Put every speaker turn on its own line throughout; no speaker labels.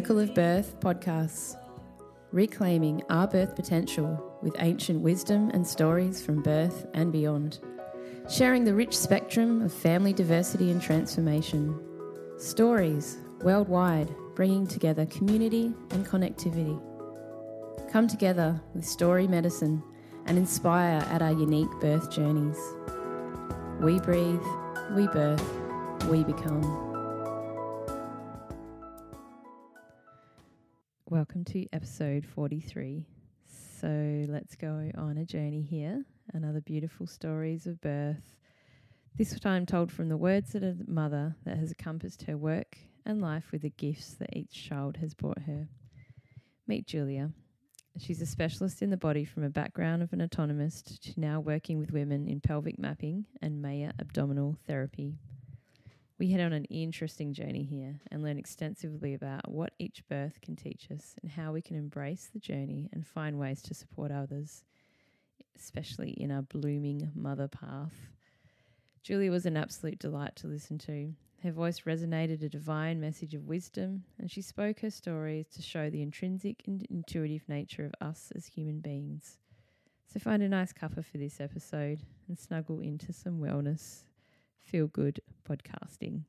Circle of Birth podcasts, reclaiming our birth potential with ancient wisdom and stories from birth and beyond, sharing the rich spectrum of family diversity and transformation. Stories worldwide bringing together community and connectivity. Come together with story medicine and inspire at our unique birth journeys. We breathe, we birth, we become. Welcome to episode 43. So let's go on a journey here. Another beautiful stories of birth. This time told from the words of a mother that has encompassed her work and life with the gifts that each child has brought her. Meet Julia. She's a specialist in the body from a background of an anatomist to now working with women in pelvic mapping and Maya abdominal therapy. We head on an interesting journey here and learn extensively about what each birth can teach us and how we can embrace the journey and find ways to support others, especially in our blooming mother path. Julia was an absolute delight to listen to. Her voice resonated a divine message of wisdom, and she spoke her stories to show the intrinsic and intuitive nature of us as human beings. So find a nice cuppa for this episode and snuggle into some wellness feel good podcasting.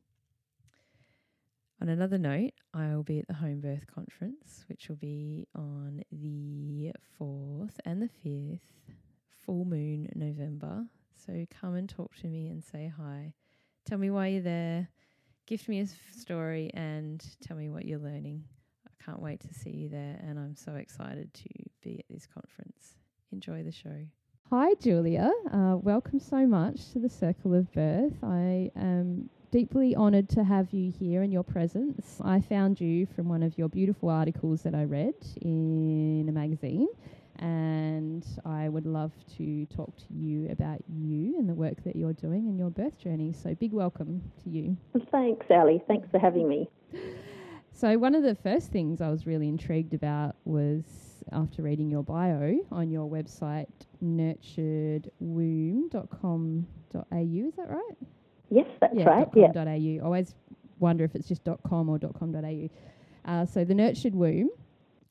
On another note, I will be at the Home Birth Conference, which will be on the 4th and the 5th, full moon November. So come and talk to me and say hi. Tell me why you're there, gift me a story, and tell me what you're learning. I can't wait to see you there, and I'm so excited to be at this conference. Enjoy the show. Hi, Julia. Uh, welcome so much to the Circle of Birth. I am deeply honoured to have you here in your presence. I found you from one of your beautiful articles that I read in a magazine, and I would love to talk to you about you and the work that you're doing and your birth journey. So, big welcome to you.
Thanks, Ali. Thanks for having me.
So, one of the first things I was really intrigued about was after reading your bio on your website, nurturedwomb.com.au. Is that right?
Yes, that's
yeah,
right.
Yeah. .au. I always wonder if it's just .com or .com.au. Uh, so the Nurtured Womb,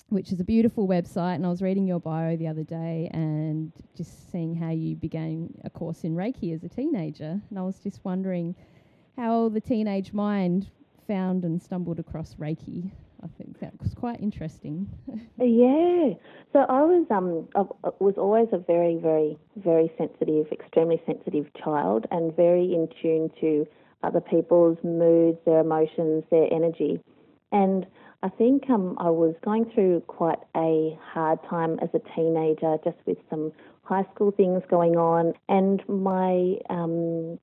which is a beautiful website, and I was reading your bio the other day and just seeing how you began a course in Reiki as a teenager, and I was just wondering how the teenage mind found and stumbled across Reiki. I think that was quite interesting.
yeah. So I was um I was always a very very very sensitive, extremely sensitive child, and very in tune to other people's moods, their emotions, their energy, and I think um, I was going through quite a hard time as a teenager, just with some high school things going on, and my um,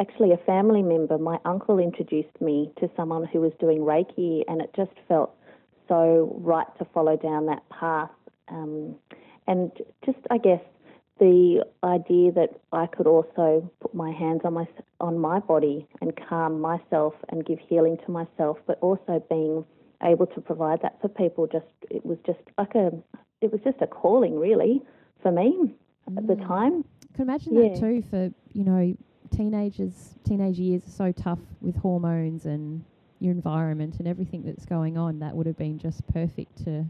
actually a family member, my uncle introduced me to someone who was doing Reiki, and it just felt so right to follow down that path. Um, and just, I guess, the idea that I could also put my hands on my on my body and calm myself and give healing to myself, but also being able to provide that for people. Just it was just like a it was just a calling, really, for me mm. at the mm. time.
I can imagine yeah. that too for you know teenagers, teenage years are so tough with hormones and your environment and everything that's going on. That would have been just perfect to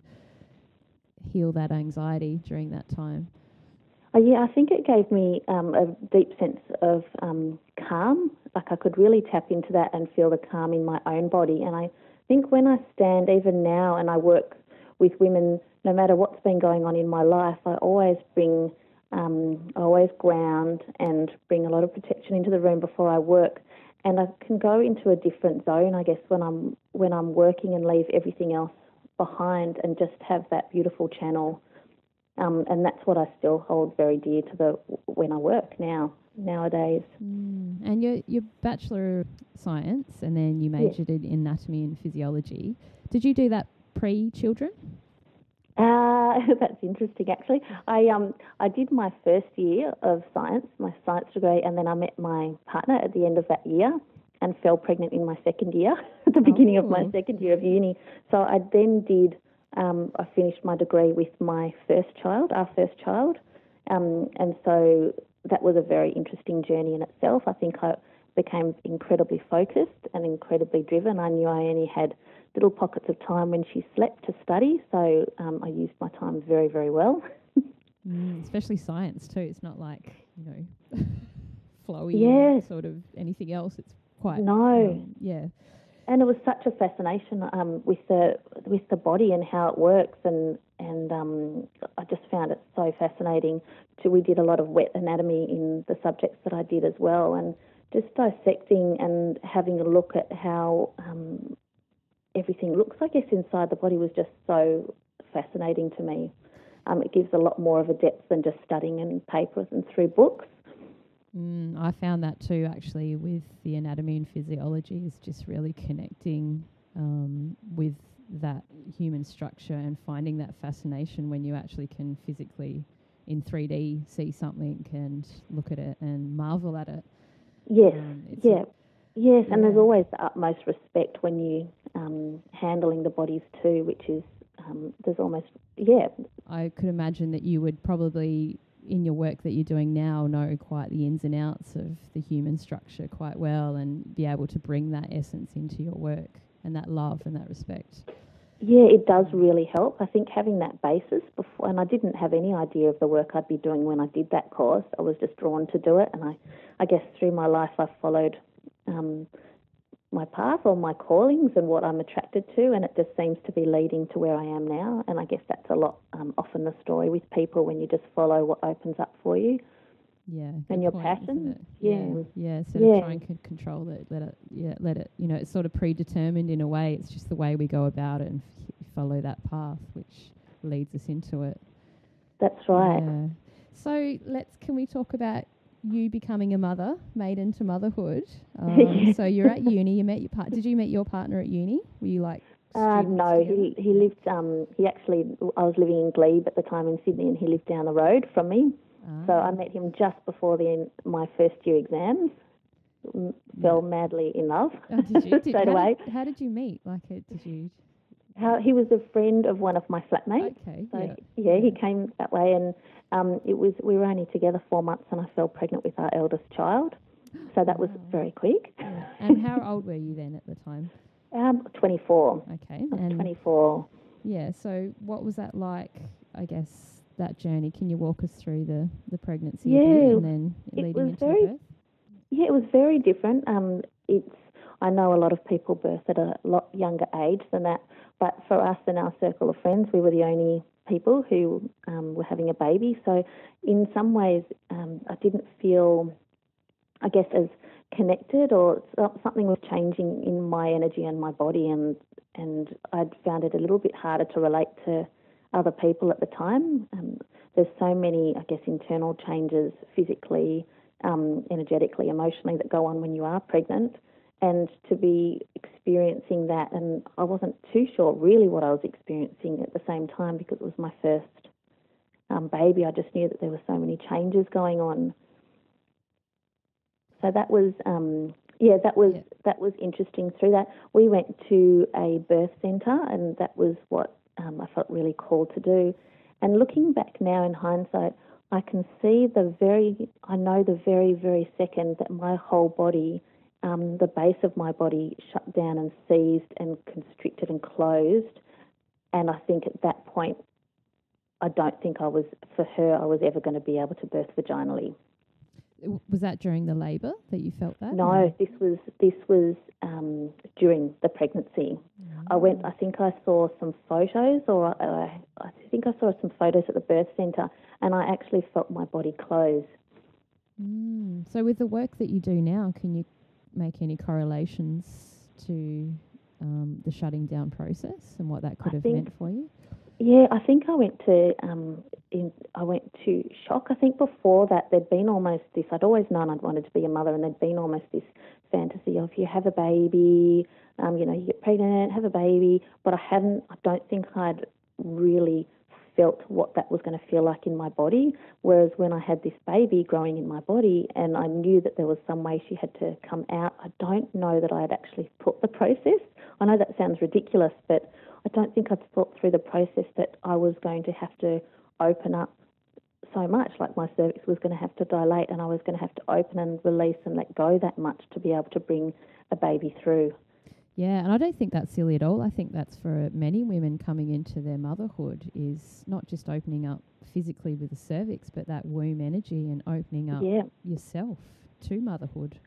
heal that anxiety during that time.
Uh, yeah, I think it gave me um, a deep sense of um, calm. Like I could really tap into that and feel the calm in my own body. And I think when I stand, even now, and I work with women, no matter what's been going on in my life, I always bring um, I always ground and bring a lot of protection into the room before I work, and I can go into a different zone, I guess, when I'm when I'm working and leave everything else behind and just have that beautiful channel. Um, and that's what I still hold very dear to the when I work now nowadays.
Mm. And your your bachelor of science, and then you majored in anatomy and physiology. Did you do that pre children?
Uh, that's interesting, actually. I um I did my first year of science, my science degree, and then I met my partner at the end of that year, and fell pregnant in my second year, at the beginning of my oh. second year of uni. So I then did. Um, I finished my degree with my first child, our first child, um, and so that was a very interesting journey in itself. I think I became incredibly focused and incredibly driven. I knew I only had little pockets of time when she slept to study. So um, I used my time very, very well.
mm, especially science too. It's not like you know flowy
Yeah.
sort of anything else. It's quite
No.
um, yeah.
and it was such a fascination um, with the with the body and how it works, and and um, I just found it so fascinating. So we did a lot of wet anatomy in the subjects that I did as well, and just dissecting and having a look at how um, everything looks, I guess, inside the body was just so fascinating to me. Um, it gives a lot more of a depth than just studying in papers and through books.
Mm, I found that too, actually, with the anatomy and physiology, is just really connecting um, with that human structure and finding that fascination when you actually can physically, in 3D, see something and look at it and marvel at it.
Yes,
Um,
yeah, yes, and there's always the utmost respect when you um, handling the bodies too, which is um, there's almost yeah,
I could imagine that you would probably, in your work that you're doing now, know quite the ins and outs of the human structure quite well and be able to bring that essence into your work and that love and that respect.
yeah, it does really help. I think having that basis before, and I didn't have any idea of the work I'd be doing when I did that course. I was just drawn to do it, and I, I guess through my life I've followed. Um, my path or my callings and what I'm attracted to, and it just seems to be leading to where I am now. And I guess that's a lot um, often the story with people when you just follow what opens up for you.
Yeah,
And your
point,
passion? Yeah.
yeah, yeah. Instead
Yeah.
of trying to control it, let it, yeah, let it. You know, it's sort of predetermined in a way. It's just the way we go about it and f- follow that path, which leads us into it.
That's right.
Yeah. So let's. Can we talk about you becoming a mother, maiden to motherhood? Um, So you're at uni. You met your part. Did you meet your partner at uni? Were you like?
Uh, no, he he lived. Um, he actually, I was living in Glebe at the time in Sydney, and he lived down the road from me. So I
Ah.
met him just before the end, my first year exams. Fell madly in love
Oh, did you? Did,
straight
how
away.
Did, how did you meet? Like, uh, did you?
How he was a friend of one of my flatmates.
Okay.
So
yeah.
yeah, he came that way, and um, it was we were only together four months, and I fell pregnant with our eldest child. So that was very quick.
Yeah. And how old were you then at the time?
Um, 24.
Okay. And
24.
yeah, so what was that like? I guess that journey. Can you walk us through the the pregnancy
Yeah,
and then
it
leading
was
into
very-
the birth?
Yeah, it was very different. Um, it's I know a lot of people birth at a lot younger age than that, but for us in our circle of friends, we were the only people who um, were having a baby. So in some ways, um, I didn't feel, I guess, as connected, or something was changing in my energy and my body, and and I'd found it a little bit harder to relate to other people at the time. Um, there's so many, I guess, internal changes physically um, energetically, emotionally that go on when you are pregnant. And to be experiencing that, and I wasn't too sure really what I was experiencing at the same time because it was my first um, baby. I just knew that there were so many changes going on. So that was, um, yeah, that was
Yeah.
that was interesting. Through that, we went to a birth centre, and that was what um, I felt really called to do. And looking back now in hindsight, I can see the very, I know the very, very second that my whole body, um, the base of my body shut down and seized and constricted and closed. And I think at that point, I don't think I was, for her, I was ever going to be able to birth vaginally.
Was that during the labour that you felt that?
No,
or-
this was, this was um, during the pregnancy. I went. I think I saw some photos, or I, I think I saw some photos at the birth centre, and I actually felt my body close.
Mm. So with the work that you do now, can you make any correlations to um, the shutting down process and what that could
I
have meant for you?
Yeah, I think I went to um, in, I went to shock. I think before that there'd been almost this. I'd always known I'd wanted to be a mother, and there'd been almost this fantasy of you have a baby, um, you know, you get pregnant, have a baby. But I hadn't. I don't think I'd really felt what that was going to feel like in my body. Whereas when I had this baby growing in my body, and I knew that there was some way she had to come out, I don't know that I had actually put the process. I know that sounds ridiculous, but I don't think I'd thought through the process that I was going to have to open up so much, like my cervix was going to have to dilate and I was going to have to open and release and let go that much to be able to bring a baby through.
Yeah, and I don't think that's silly at all. I think that's for many women coming into their motherhood is not just opening up physically with the cervix, but that womb energy and opening up
Yeah,
yourself to motherhood.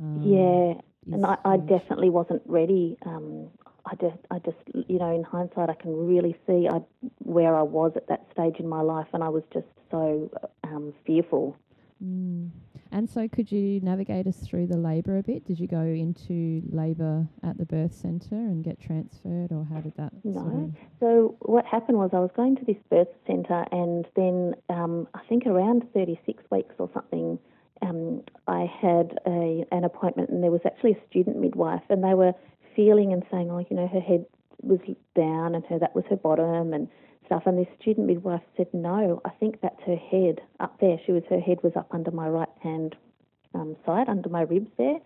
Um,
yeah. And I, I definitely wasn't ready. Um, I just, I just, you know, in hindsight, I can really see I, where I was at that stage in my life, and I was just so um, fearful.
Mm. And so, could you navigate us through the labour a bit? Did you go into labour at the birth centre and get transferred, or how did that? Sort
No.
of,
So what happened was I was going to this birth centre, and then um, I think around 36 weeks or something, um, I had a, an appointment, and there was actually a student midwife, and they were feeling and saying, oh, you know, her head was down, and her that was her bottom, and stuff. And this student midwife said, no, I think that's her head up there. She was her head was up under my right hand um, side, under my ribs there.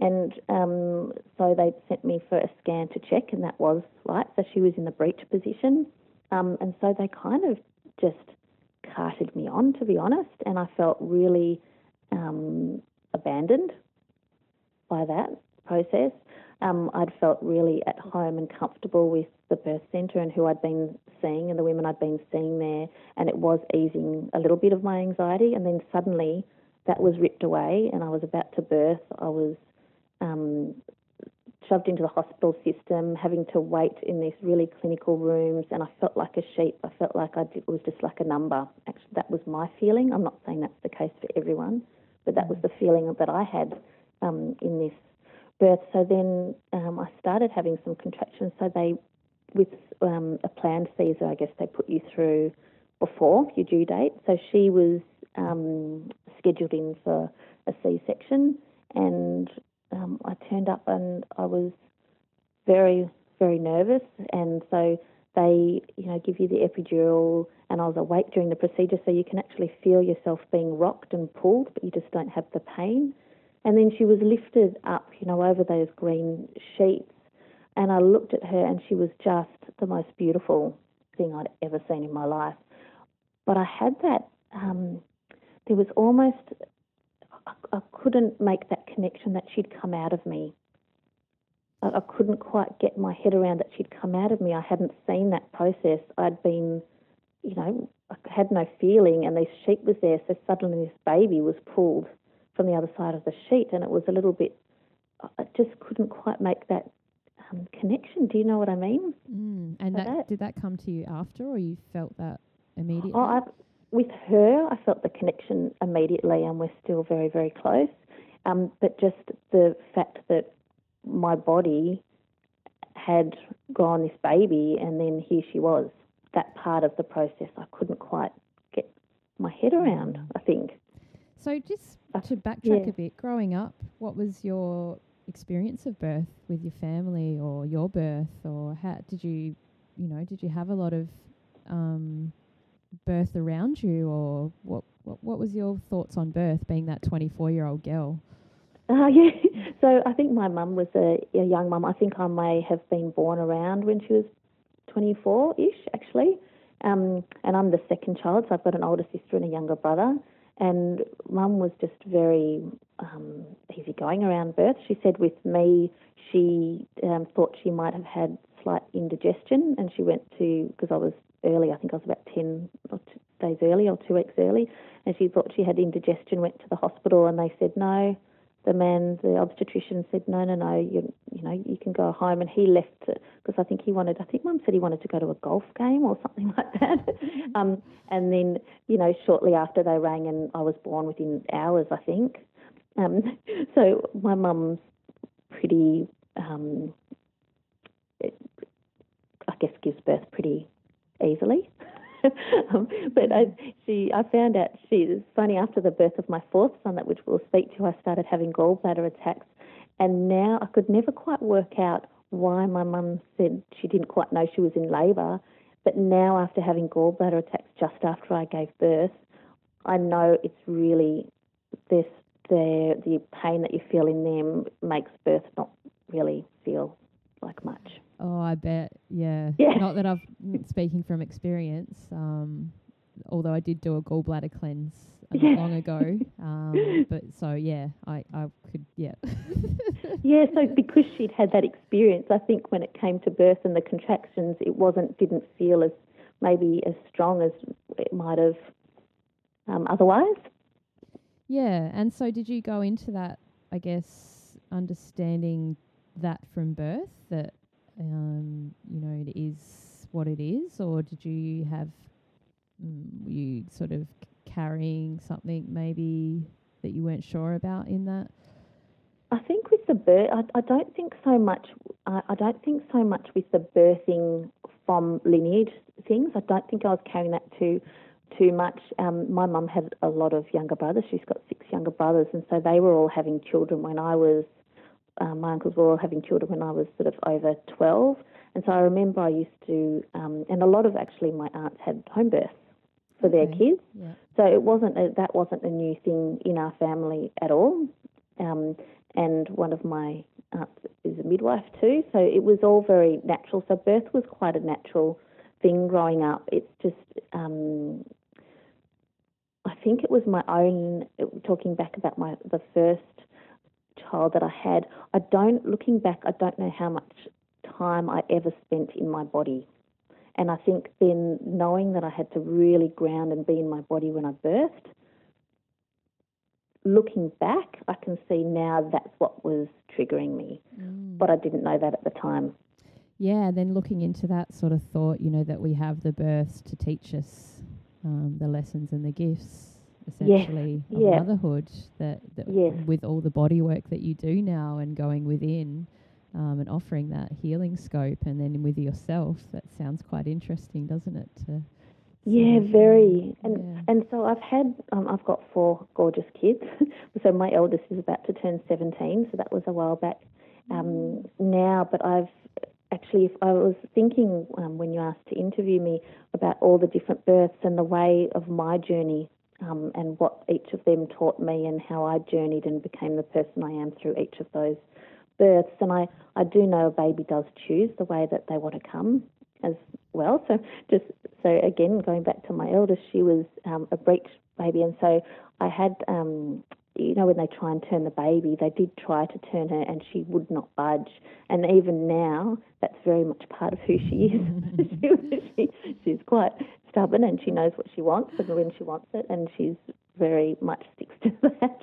And um, so they sent me for a scan to check, and that was right. So she was in the breech position. Um, and so they kind of just carted me on, to be honest. And I felt really um, abandoned by that process. Um, I'd felt really at home and comfortable with the birth centre and who I'd been seeing and the women I'd been seeing there, and it was easing a little bit of my anxiety. And then suddenly that was ripped away, and I was about to birth. I was um, shoved into the hospital system, having to wait in these really clinical rooms, and I felt like a sheep. I felt like I did, was just like a number. Actually, that was my feeling. I'm not saying that's the case for everyone, but that was the feeling that I had um, in this birth. So then um, I started having some contractions. So they, with um, a planned Caesar, I guess they put you through before your due date. So she was um, scheduled in for a C-section, and um, I turned up and I was very, very nervous. And so they, you know, give you the epidural, and I was awake during the procedure, so you can actually feel yourself being rocked and pulled, but you just don't have the pain. And then she was lifted up, you know, over those green sheets, and I looked at her, and she was just the most beautiful thing I'd ever seen in my life. But I had that. Um, there was almost I, I couldn't make that connection that she'd come out of me. I, I couldn't quite get my head around that she'd come out of me. I hadn't seen that process. I'd been, you know, I had no feeling, and this sheet was there. So suddenly, this baby was pulled from the other side of the sheet, and it was a little bit. I just couldn't quite make that um, connection. Do you know what I mean?
mm. And that,
that-
did that come to you after, or you felt that immediately?
Oh, I, with her, I felt the connection immediately, and we're still very, very close. Um, but just the fact that my body had gone this baby, and then here she was. That part of the process, I couldn't quite get my head around. I think.
So just to backtrack
yeah.
a bit, growing up, what was your experience of birth with your family or your birth or how did you you know, did you have a lot of um, birth around you or what, what what was your thoughts on birth being that 24 year old girl?
Uh, yeah. So I think my mum was a, a young mum. I think I may have been born around when she was 24 ish, actually. Um, and I'm the second child, so I've got an older sister and a younger brother. And mum was just very um, easygoing around birth. She said with me, she um, thought she might have had slight indigestion, and she went to, because I was early, I think I was about 10 or two days early or two weeks early, and she thought she had indigestion, went to the hospital, and they said no the man, the obstetrician, said, "No, no, no. You, you know, you can go home." And he left because I think he wanted. I think Mum said he wanted to go to a golf game or something like that. um, and then, you know, shortly after they rang, and I was born within hours, I think. Um, so my mum's pretty. Um, I guess gives birth pretty easily. Um, but I, she, I found out she it's funny after the birth of my fourth son, that which we'll speak to, I started having gallbladder attacks, and now I could never quite work out why my mum said she didn't quite know she was in labour. But now, after having gallbladder attacks just after I gave birth, I know it's really this the the pain that you feel in them makes birth not really feel like much.
Oh, I bet. Yeah.
Yeah.
Not that I've mm, speaking from experience. Um, although I did do a gallbladder cleanse a
Yeah.
long ago. Um, but so yeah, I, I could yeah.
Yeah, so because she'd had that experience, I think when it came to birth and the contractions, it wasn't didn't feel as maybe as strong as it might have um, otherwise.
Yeah, and so did you go into that? I guess understanding that from birth that um, you know it is what it is, or did you have mm, you sort of c- carrying something maybe that you weren't sure about in that?
I think with the birth, I, I don't think so much. I, I don't think so much with the birthing from lineage things. I don't think I was carrying that too too much. Um, my mum had a lot of younger brothers. She's got six younger brothers, and so they were all having children when I was. Uh, my uncles were all having children when I was sort of over twelve, and so I remember I used to, um, and a lot of actually my aunts had home births for their
Okay.
kids.
Yeah.
So it wasn't a, that wasn't a new thing in our family at all. Um, and one of my aunts is a midwife too, so it was all very natural. So birth was quite a natural thing growing up. It's just, um, I think it was my own. Talking back about my the first child that I had, I don't. Looking back, I don't know how much time I ever spent in my body. And I think then knowing that I had to really ground and be in my body when I birthed, looking back, I can see now that's what was triggering me.
Mm.
But I didn't know that at the time.
Yeah, then looking into that sort of thought, you know, that we have the births to teach us um, the lessons and the gifts, essentially, of
yeah.
motherhood. That, that
Yes.
with all the body work that you do now and going within um, and offering that healing scope, and then with yourself, that sounds quite interesting, doesn't it? To
Yeah, very. And
yeah.
and so I've had um, I've got four gorgeous kids. so my eldest is about to turn 17, so that was a while back um, now. But I've actually if I was thinking um, when you asked to interview me about all the different births and the way of my journey. Um, and what each of them taught me, and how I journeyed and became the person I am through each of those births. And I, I do know a baby does choose the way that they want to come as well. So just so again, going back to my eldest, she was um, a breech baby, and so I had, um, you know, when they try and turn the baby, they did try to turn her, and she would not budge. And even now, that's very much part of who she is. she, she, she's quite stubborn, and she knows what she wants and when she wants it, and she's very much sticks to that.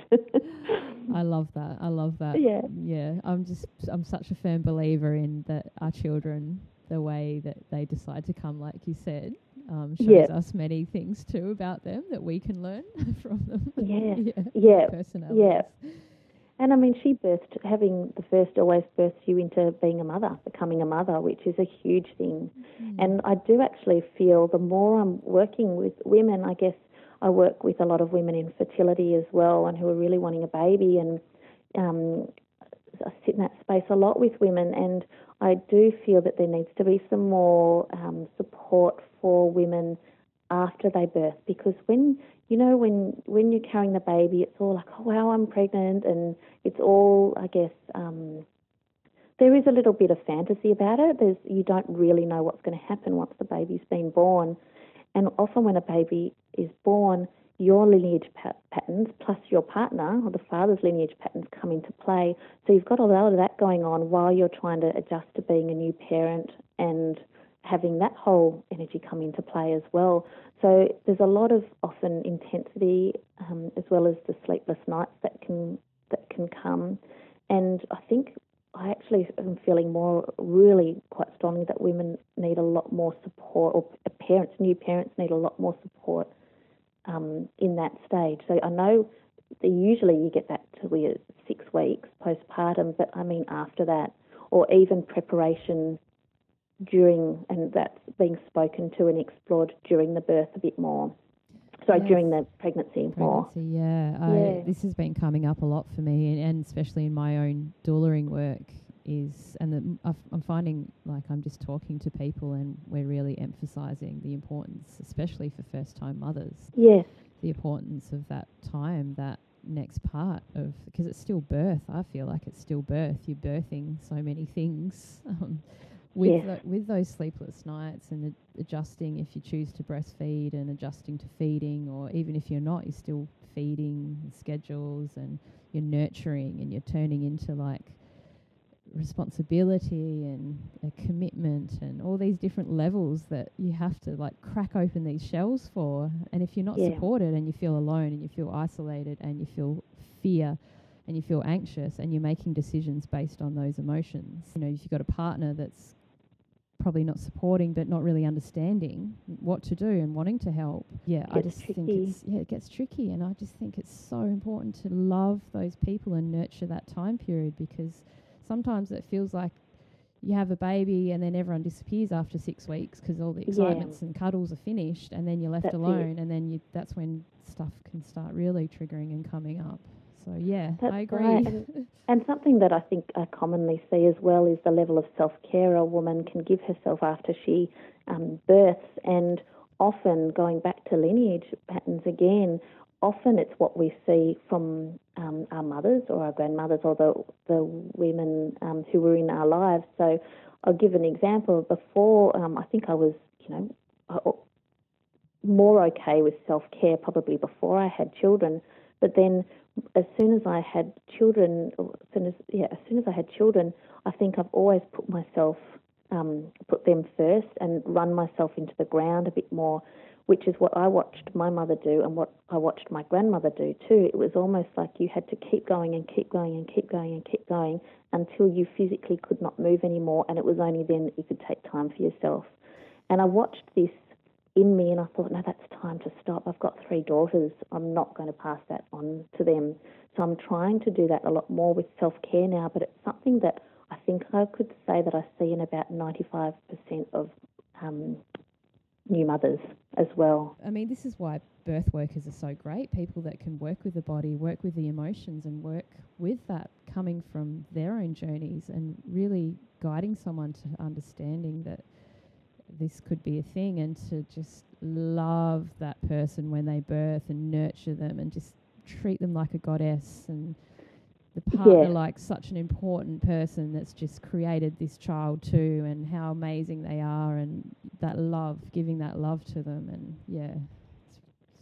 I love that. I love that.
Yeah.
Yeah. I'm just I'm such a firm believer in that our children, the way that they decide to come, like you said, um, shows
Yeah.
us many things too about them that we can learn from them.
Yeah.
yeah.
Yeah.
Personalities.
And I mean, she birthed, having the first always births you into being a mother, becoming a mother, which is a huge thing. And I do actually feel the more I'm working with women, I guess I work with a lot of women in fertility as well and who are really wanting a baby. And um, I sit in that space a lot with women. And I do feel that there needs to be some more um, support for women after they birth because when you know when when you're carrying the baby it's all like oh wow i'm pregnant and it's all i guess um there is a little bit of fantasy about it. There's you don't really know what's going to happen once the baby's been born. And often when a baby is born your lineage pa- patterns plus your partner or the father's lineage patterns come into play. So you've got a lot of that going on while you're trying to adjust to being a new parent and having that whole energy come into play as well. So there's a lot of often intensity um, as well as the sleepless nights that can that can come, and I think I actually am feeling more really quite strongly that women need a lot more support, or parents, new parents need a lot more support um, in that stage. So I know usually you get that we're six weeks postpartum, but I mean after that, or even preparation during, and that's being spoken to and explored during the birth a bit more. Sorry,
Yes.
during the pregnancy, more.
Pregnancy, yeah. I,
Yeah.
This has been coming up a lot for me, and, and especially in my own doularing work. Is and the, I'm finding like I'm just talking to people, and we're really emphasising the importance, especially for first-time mothers,
Yes,
the importance of that time, that next part of because it's still birth. I feel like it's still birth. You're birthing so many things um, with
Yes.
tho- with those sleepless nights and ad- adjusting if you choose to breastfeed and adjusting to feeding, or even if you're not, you're still feeding schedules and you're nurturing and you're turning into like responsibility and a commitment and all these different levels that you have to like crack open these shells for. And if you're not
Yeah.
supported and you feel alone and you feel isolated and you feel fear and you feel anxious and you're making decisions based on those emotions, you know, if you've got a partner that's probably not supporting but not really understanding what to do and wanting to help. Yeah, I just think it's yeah, it gets tricky and I just think it's so important to love those people and nurture that time period because sometimes it feels like you have a baby and then everyone disappears after six weeks because all the
Yeah.
excitements and cuddles are finished and then you're left
That's it.
alone and then you that's when stuff can start really triggering and coming up. So yeah,
That's
I agree.
right, and- And something that I think I commonly see as well is the level of self care a woman can give herself after she um, births. And often, going back to lineage patterns again, often it's what we see from um, our mothers or our grandmothers or the, the women um, who were in our lives. So I'll give an example. Before, um, I think I was, you know, more okay with self care probably before I had children. But then as soon as I had children, as soon as yeah, as soon as I had children, I think I've always put myself, um, put them first, and run myself into the ground a bit more, which is what I watched my mother do, and what I watched my grandmother do too. It was almost like you had to keep going and keep going and keep going and keep going until you physically could not move anymore, and it was only then that you could take time for yourself. And I watched this in me, and I thought, no, that's time to stop. I've got three daughters. I'm not going to pass that on to them. So I'm trying to do that a lot more with self care now, but it's something that I think I could say that I see in about 95% of um, new mothers as well.
I mean, this is why birth workers are so great. People that can work with the body, work with the emotions, and work with that coming from their own journeys and really guiding someone to understanding that this could be a thing and to just love that person when they birth and nurture them and just treat them like a goddess and the partner
Yeah.
like such an important person that's just created this child too and how amazing they are and that love giving that love to them and yeah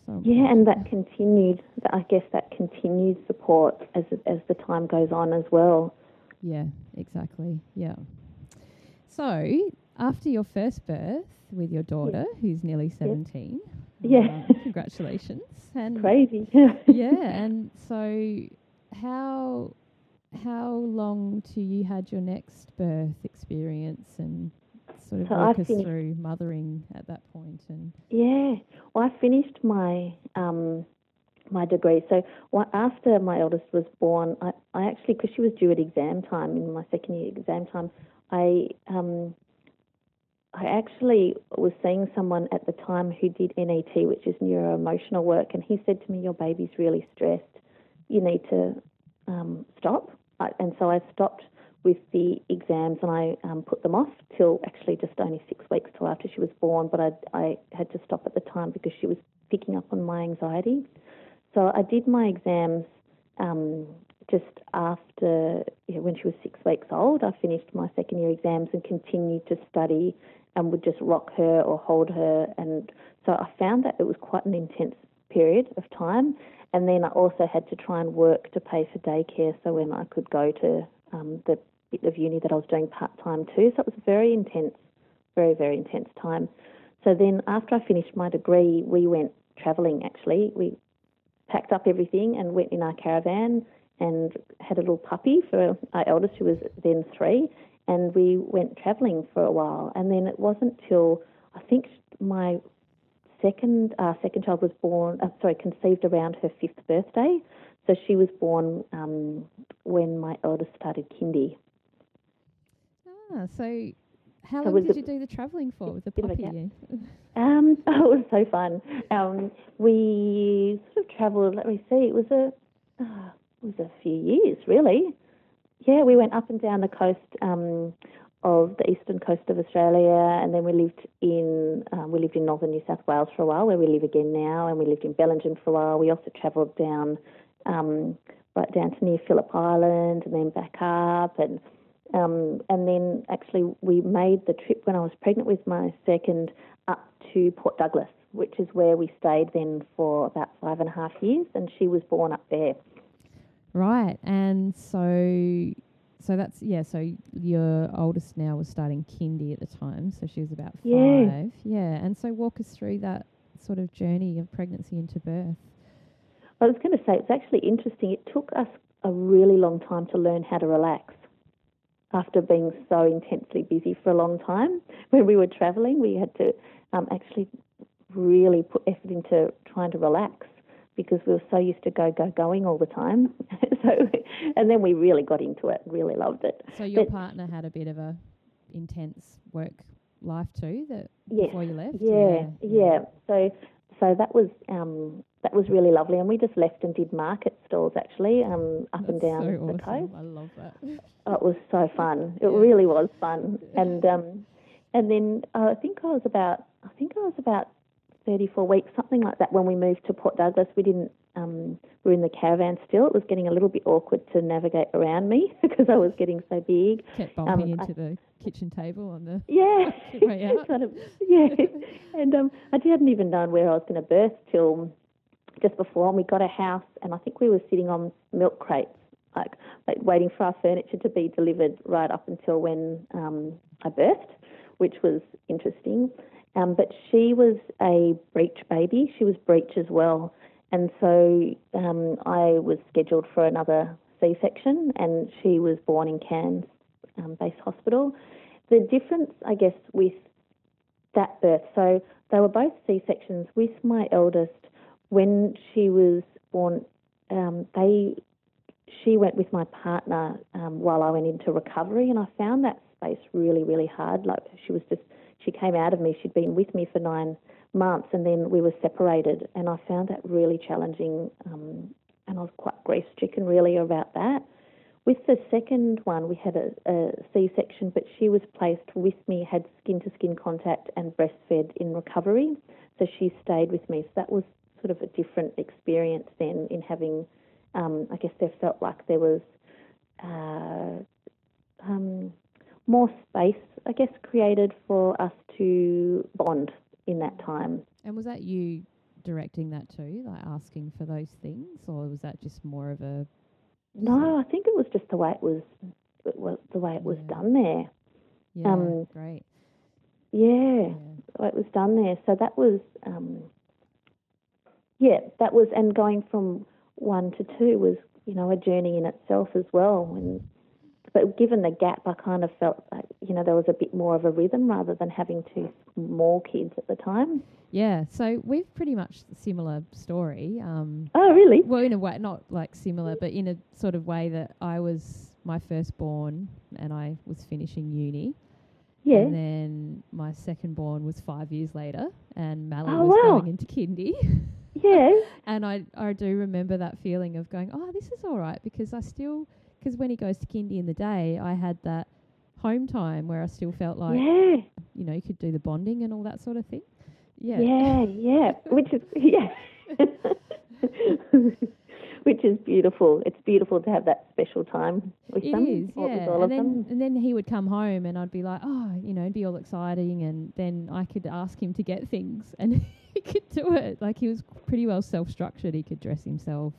so
Yeah, and that continued, I guess that continued support as as the time goes on as well.
Yeah, exactly. Yeah. So, after your first birth with your daughter, who's nearly 17,
Yeah.
um, congratulations. And
Crazy.
yeah, and so how how long till you had your next birth experience and sort of
So
walk
I
us
finished-
through mothering at that point and
Yeah, well, I finished my um, my degree. So after my eldest was born, I, I actually, because she was due at exam time in my second year exam time, I um, I actually was seeing someone at the time who did NET, which is neuro emotional work, and he said to me, "Your baby's really stressed. You need to um, stop." I, and so I stopped with the exams and I um, put them off till actually just only six weeks till after she was born. But I, I had to stop at the time because she was picking up on my anxiety. So I did my exams um, just after you know, when she was six weeks old. I finished my second year exams and continued to study and would just rock her or hold her. And so I found that it was quite an intense period of time. And then I also had to try and work to pay for daycare so when I could go to um, the bit of uni that I was doing part time too. So it was a very intense, very, very intense time. So then after I finished my degree, we went travelling actually. We packed up everything and went in our caravan and had a little puppy for our eldest, who was then three, and we went travelling for a while. And then it wasn't till I think my second uh, second child was born, uh, sorry, conceived around her fifth birthday. So she was born um, when my eldest started kindy.
ah so how
So
long did you do the travelling for with the
bit of a
puppy?
Um, oh, it was so fun. Um, we sort of travelled. Let me see. It was a uh, it was a few years, really. Yeah, we went up and down the coast um, of the eastern coast of Australia, and then we lived in um, we lived in northern New South Wales for a while, where we live again now, and we lived in Bellingen for a while. We also travelled down um, right down to near Phillip Island, and then back up, and Um, and then actually, we made the trip when I was pregnant with my second up to Port Douglas, which is where we stayed then for about five and a half years, and she was born up there.
Right, and so so that's yeah. So your oldest now was starting kindy at the time, so she was about five.
Yeah.
Yeah, and so walk us through that sort of journey of pregnancy into birth.
I was going to say it's actually interesting. It took us a really long time to learn how to relax. After being so intensely busy for a long time, when we were travelling, we had to um, actually really put effort into trying to relax because we were so used to go go going all the time. so, and then we really got into it, really loved it.
So your
But-
partner had a bit of a intense work life too that
Yes.
before you left.
Yeah, yeah. So, so that was um, that was really lovely, and we just left and did market stalls actually, um, up and down
so
the
awesome.
coast.
I love that.
Oh, it was so fun. It
Yeah.
really was fun, and um, and then uh, I think I was about I think I was about thirty four weeks, something like that, when we moved to Port Douglas. We didn't. Um, we were in the caravan still. It was getting a little bit awkward to navigate around me because I was getting so big.
Kept bumping
I-
into the kitchen table on the
Yeah,
way out.
kind of. Yeah, and um, I hadn't even known where I was going to birth till just before, and we got a house, and I think we were sitting on milk crates, like, like waiting for our furniture to be delivered right up until when um, I birthed, which was interesting. Um, but she was a breech baby. She was breech as well, and so um, I was scheduled for another C-section, and she was born in Cairns um, Base Hospital. The difference, I guess, with that birth, so they were both C sections. With my eldest, when she was born, um, they she went with my partner um, while I went into recovery, and I found that space really, really hard. Like she was just, she came out of me. She'd been with me for nine months, and then we were separated, and I found that really challenging. Um, and I was quite grief stricken, really, about that. With the second one, we had a, a C-section, but she was placed with me, had skin-to-skin contact, and breastfed in recovery. So she stayed with me. So that was sort of a different experience then in having. Um, I guess there felt like there was uh, um, more space, I guess, created for us to bond in that time.
And was that you directing that too, like asking for those things, or was that just more of a
No, I think it was just the way it was, it was the way it was
Yeah.
done there.
yeah,
Um,
great,
Yeah.
yeah,
it was done there. So that was, um, yeah, that was, and going from one to two was, you know, a journey in itself as well. And but given the gap, I kind of felt like, you know, there was a bit more of a rhythm rather than having two small kids at the time.
yeah. So we've pretty much similar story. Um,
Oh, really?
well, in a way, not like similar, but in a sort of way that I was my firstborn and I was finishing uni.
Yeah.
And then my second born was five years later, and Mallory
Oh,
was
wow.
going into kindy.
Yeah.
and I, I do remember that feeling of going, oh, this is all right, because I still, because when he goes to kindy in the day, I had that home time where I still felt like,
yeah.
you know, you could do the bonding and all that sort of thing. Yeah.
Yeah, yeah. Which is yeah. Which is beautiful. It's beautiful to have that special time with
It
them.
is, yeah.
All
and then
them.
and then he would come home and I'd be like, oh, you know, it'd be all exciting, and then I could ask him to get things, and he could do it. Like he was pretty well self-structured. He could dress himself,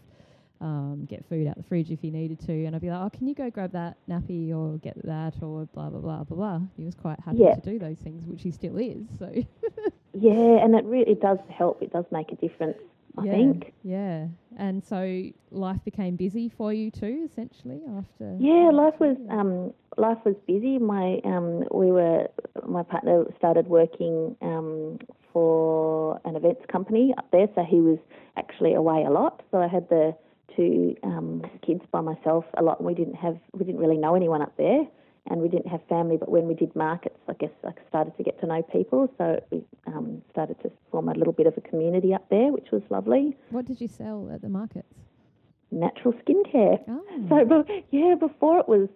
um, get food out the fridge if he needed to, and I'd be like, oh, can you go grab that nappy or get that or blah blah blah blah blah. He was quite happy
Yeah.
to do those things, which he still is. So
Yeah, and it really does help. It does make a difference. I
yeah,
think.
yeah. And so life became busy for you too, essentially after.
Yeah, life was um, life was busy. My um, we were my partner started working um, for an events company up there, so he was actually away a lot. So I had the two um, kids by myself a lot, and we didn't have we didn't really know anyone up there, and we didn't have family. But when we did markets, I guess I started to get to know people, so we um, started to form a little bit of a community up there, which was lovely.
What did you sell at the markets?
Natural skincare.
Oh.
So, yeah, before it was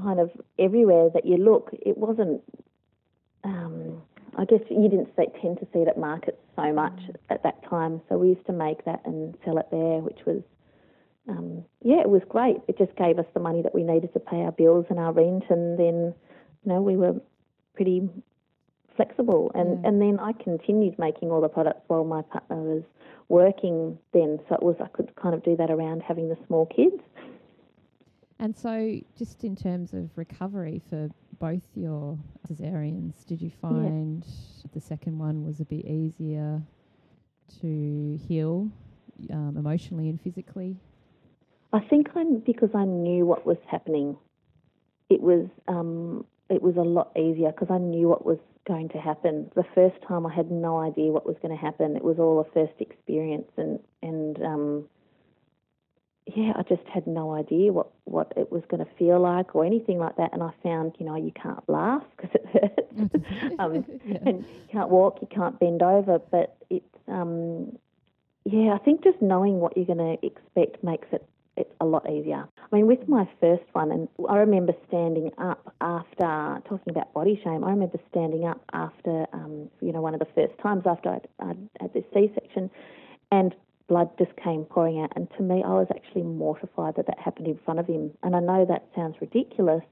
kind of everywhere that you look, it wasn't. Um, I guess you didn't see, tend to see it at markets so much at that time. So we used to make that and sell it there, which was um, yeah, it was great. It just gave us the money that we needed to pay our bills and our rent, and then you know we were pretty flexible. And
Yeah.
and then I continued making all the products while my partner was working. Then, so it was I could kind of do that around having the small kids.
And so, just in terms of recovery for both your cesareans, did you find the second one was a bit easier to heal um, emotionally and physically?
I think I'm because I knew what was happening. It was um, it was a lot easier because I knew what was going to happen. The first time I had no idea what was going to happen. It was all a first experience, and and um, yeah, I just had no idea what what it was going to feel like or anything like that. And I found, you know, you can't laugh because it hurts. um,
Yeah.
and you can't walk, you can't bend over, but it's um, yeah, I think just knowing what you're going to expect makes it it's a lot easier. I mean, with my first one, and I remember standing up after talking about body shame. I remember standing up after um, you know one of the first times after I'd, I'd had this C-section, and blood just came pouring out. And to me, I was actually mortified that that happened in front of him. And I know that sounds ridiculous,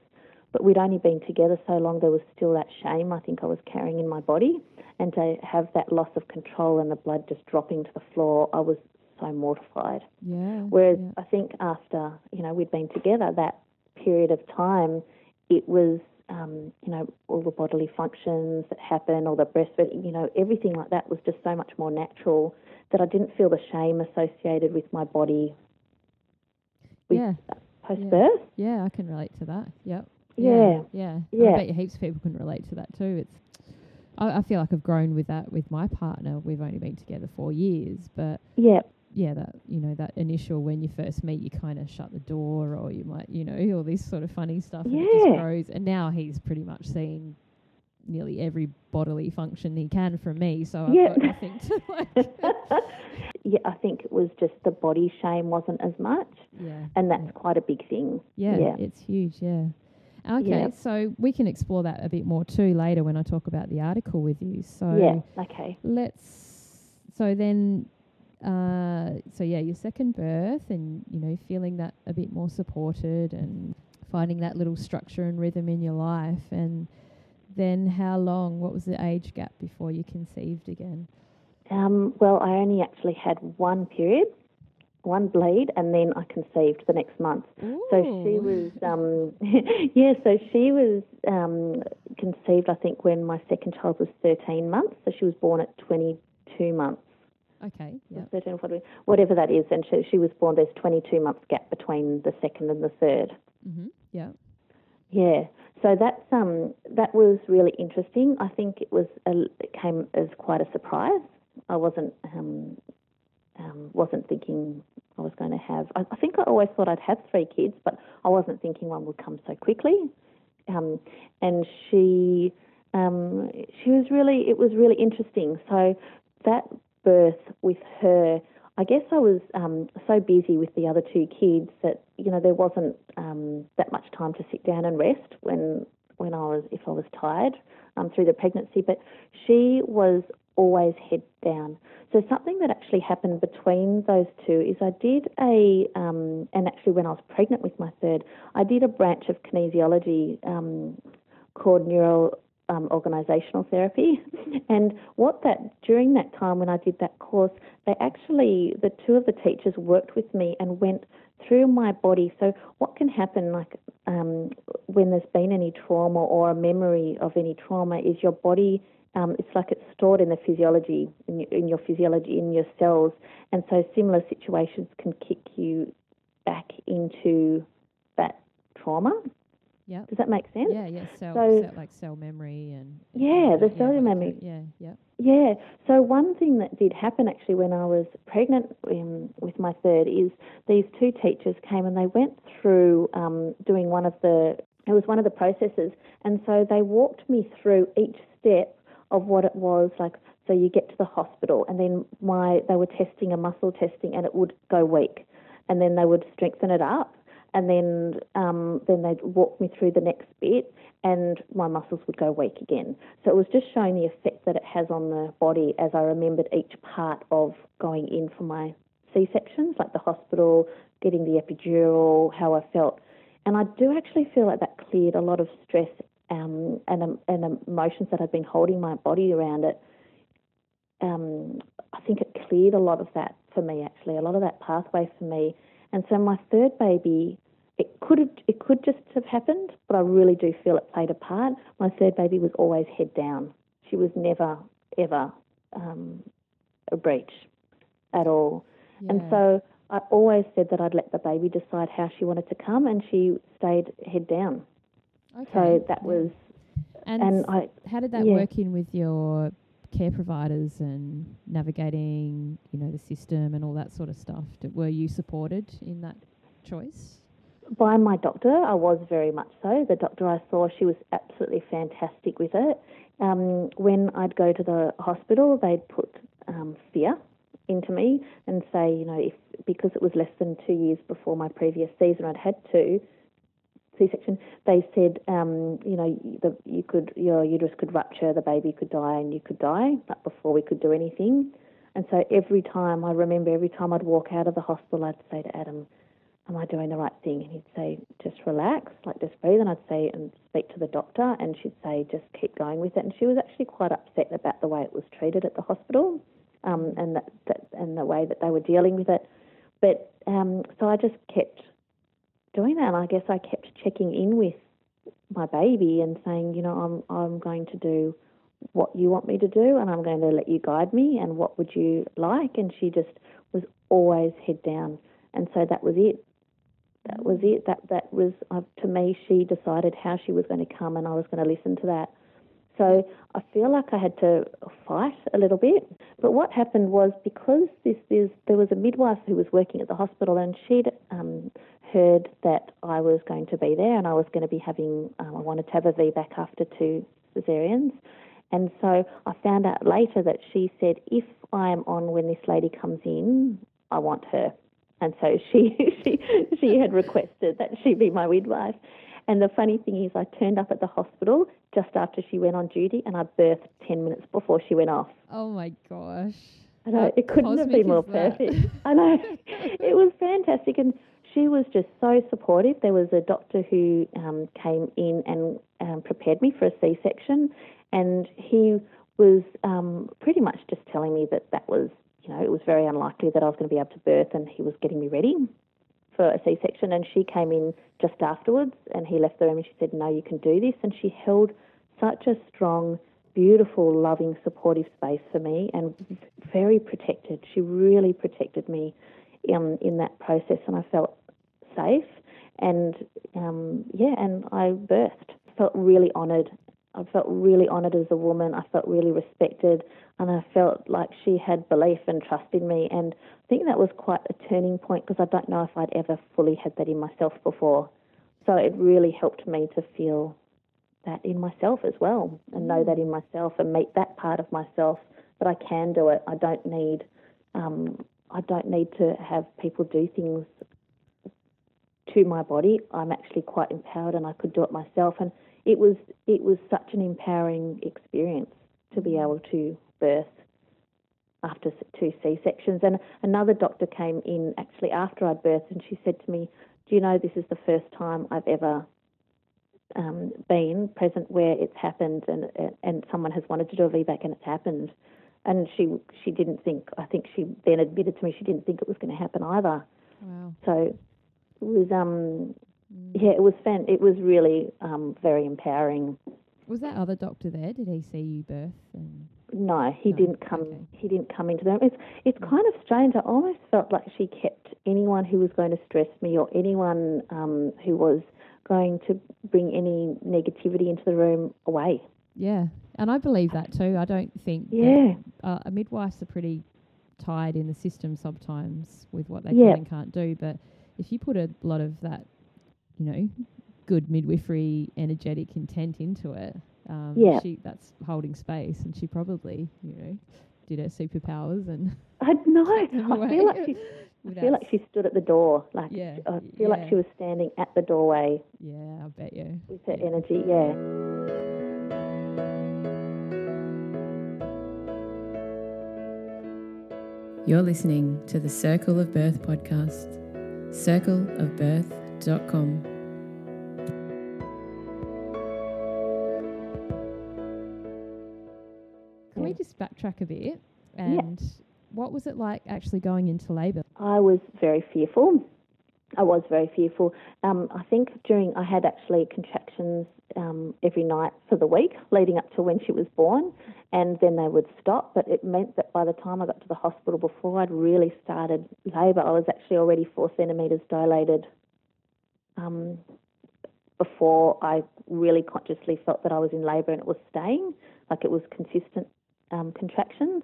but we'd only been together so long, there was still that shame I think I was carrying in my body. And to have that loss of control and the blood just dropping to the floor, I was so mortified.
yeah.
Whereas
yeah.
I think after, you know, we'd been together that period of time, it was, um, you know, all the bodily functions that happen, all the breastfeeding, you know, everything like that was just so much more natural that I didn't feel the shame associated with my body with
yeah.
post birth.
Yeah, I can relate to that. Yep.
Yeah.
Yeah.
Yeah.
I bet you heaps of people can relate to that too. It's I, I feel like I've grown with that with my partner. We've only been together four years, but
Yeah,
yeah, that you know, that initial when you first meet you kinda shut the door or you might you know, all this sort of funny stuff and it just
Yeah.
grows and now he's pretty much seen nearly every bodily function he can from me, so I've
Yeah.
got nothing to like
yeah, I think it was just the body shame wasn't as much,
Yeah.
and that's
Yeah.
quite a big thing.
Yeah,
Yeah.
it's huge. Yeah. Okay,
Yeah.
so we can explore that a bit more too later when I talk about the article with you. So
Yeah, okay.
let's. So then, uh, so yeah, your second birth, and you know, feeling that a bit more supported and finding that little structure and rhythm in your life, and then how long? What was the age gap before you conceived again?
Um, well, I only actually had one period, one bleed, and then I conceived the next month. So she was, um, yeah, so she was um, conceived, I think, when my second child was 13 months. So she was born at 22 months,
Okay. Yeah.
13 or 14, whatever that is. And she, she was born, there's 22 months gap between the second and the third.
mm-hmm. Yeah.
Yeah, so that's um that was really interesting. I think it was a, it came as quite a surprise. I wasn't um, um wasn't thinking I was going to have. I, I think I always thought I'd have three kids, but I wasn't thinking one would come so quickly. Um, and she um she was really it was really interesting. So that birth with her. I guess I was um, so busy with the other two kids that you know there wasn't um, that much time to sit down and rest when when I was if I was tired um, through the pregnancy. But she was always head down. So something that actually happened between those two is I did a um, and actually when I was pregnant with my third, I did a branch of kinesiology um, called neural um, organizational therapy. And what that during that time when I did that course, they actually the two of the teachers worked with me and went through my body. So what can happen like um, when there's been any trauma or a memory of any trauma is your body. Um, it's like it's stored in the physiology in your, in your physiology in your cells, and so similar situations can kick you back into that trauma.
Yeah.
Does that make sense?
Yeah. Yeah. Cell,
So-
cell like cell memory and.
Yeah,
and
the
that,
cellular memory.
Yeah. Yeah.
Yeah. So one thing that did happen actually when I was pregnant um, with my third is these two teachers came and they went through um, doing one of the it was one of the processes, and so they walked me through each step of what it was like. So you get to the hospital, and then my they were testing a muscle testing, and it would go weak, and then they would strengthen it up, and then um, then they'd walk me through the next bit, and my muscles would go weak again. So it was just showing the effect that it has on the body as I remembered each part of going in for my C sections, like the hospital, getting the epidural, how I felt. And I do actually feel like that cleared a lot of stress um, and, um, and emotions that I'd been holding my body around it. Um, I think it cleared a lot of that for me, actually, a lot of that pathway for me. And so my third baby, it could have, it could just have happened, but I really do feel it played a part. My third baby was always head down. She was never ever um, a breech at all. Yeah. And so I always said that I'd let the baby decide how she wanted to come, and she stayed head down. Okay. So that was.
And, and I, how did that yeah. work in with your care providers and navigating, you know, the system and all that sort of stuff? Did, were you supported in that choice?
By my doctor, I was very much so. The doctor I saw, she was absolutely fantastic with it. Um, when I'd go to the hospital, they'd put um, fear into me and say, you know, if because it was less than two years before my previous season, I'd had two C-section. They said, um, you know, the, you could your uterus could rupture, the baby could die, and you could die, but before we could do anything. And so every time I remember, every time I'd walk out of the hospital, I'd say to Adam, am I doing the right thing? And he'd say, just relax, like just breathe. And I'd say, and speak to the doctor, and she'd say, just keep going with it. And she was actually quite upset about the way it was treated at the hospital, um, and that, that, and the way that they were dealing with it. But um, so I just kept doing that, and I guess I kept checking in with my baby and saying, you know, I'm I'm going to do what you want me to do, and I'm going to let you guide me. And what would you like? And she just was always head down, and so that was it that was it. That that was uh, to me. She decided how she was going to come, and I was going to listen to that. So I feel like I had to fight a little bit. But what happened was because this is there was a midwife who was working at the hospital, and she'd um, heard that I was going to be there, and I was going to be having. Um, I wanted to have a VBAC after two cesareans. And so I found out later that she said, if I am on when this lady comes in, I want her. And so she, she, she had requested that she be my midwife. And the funny thing is, I turned up at the hospital just after she went on duty, and I birthed 10 minutes before she went off.
Oh my gosh.
I know, it couldn't have been more perfect. I know. It was fantastic. And she was just so supportive. There was a doctor who um, came in and um, prepared me for a C section, and he was um, pretty much just telling me that that was you know, it was very unlikely that I was going to be able to birth, and he was getting me ready for a C section. And she came in just afterwards, and he left the room, and she said, No, you can do this. And she held such a strong, beautiful, loving, supportive space for me, and very protected. She really protected me in, in that process, and I felt safe. And um, yeah, and I birthed. Felt really honoured I felt really honoured as a woman. I felt really respected, and I felt like she had belief and trust in me. And I think that was quite a turning point because I don't know if I'd ever fully had that in myself before. So it really helped me to feel that in myself as well, and know that in myself, and meet that part of myself that I can do it. I don't need, um, I don't need to have people do things to my body. I'm actually quite empowered, and I could do it myself. And it was it was such an empowering experience to be able to birth after two C sections. And another doctor came in actually after I birthed, and she said to me, "Do you know this is the first time I've ever um, been present where it's happened, and and someone has wanted to do a VBAC and it's happened." And she she didn't think. I think she then admitted to me she didn't think it was going to happen either.
Wow.
So it was um. Yeah, it was fan. It was really um, very empowering.
Was that other doctor there? Did he see you birth?
no, he no. didn't come. Okay. He didn't come into them. It's it's mm. kind of strange. I almost felt like she kept anyone who was going to stress me or anyone um, who was going to bring any negativity into the room away.
Yeah, and I believe that too. I don't think
yeah
uh, a midwife's are pretty tied in the system sometimes with what they can and can't do. But if you put a lot of that you know, good midwifery, energetic intent into it. Um, yeah. She, that's holding space, and she probably, you know, did her superpowers and.
I know. I feel like she. I feel like she stood at the door. Like yeah, I feel yeah. like she was standing at the doorway.
Yeah, I bet you.
With her yeah. energy, yeah.
You're listening to the Circle of Birth podcast.
Circle of Birth podcast circleofbirth.com.
Can we just backtrack a bit? And what was it like actually going into labour?
I was very fearful. I was very fearful. Um, I think during I had actually contractions um, every night for the week leading up to when she was born, and then they would stop. But it meant that by the time I got to the hospital, before I'd really started labour, I was actually already four centimetres dilated. Um, before I really consciously felt that I was in labour and it was staying, like it was consistent um, contractions.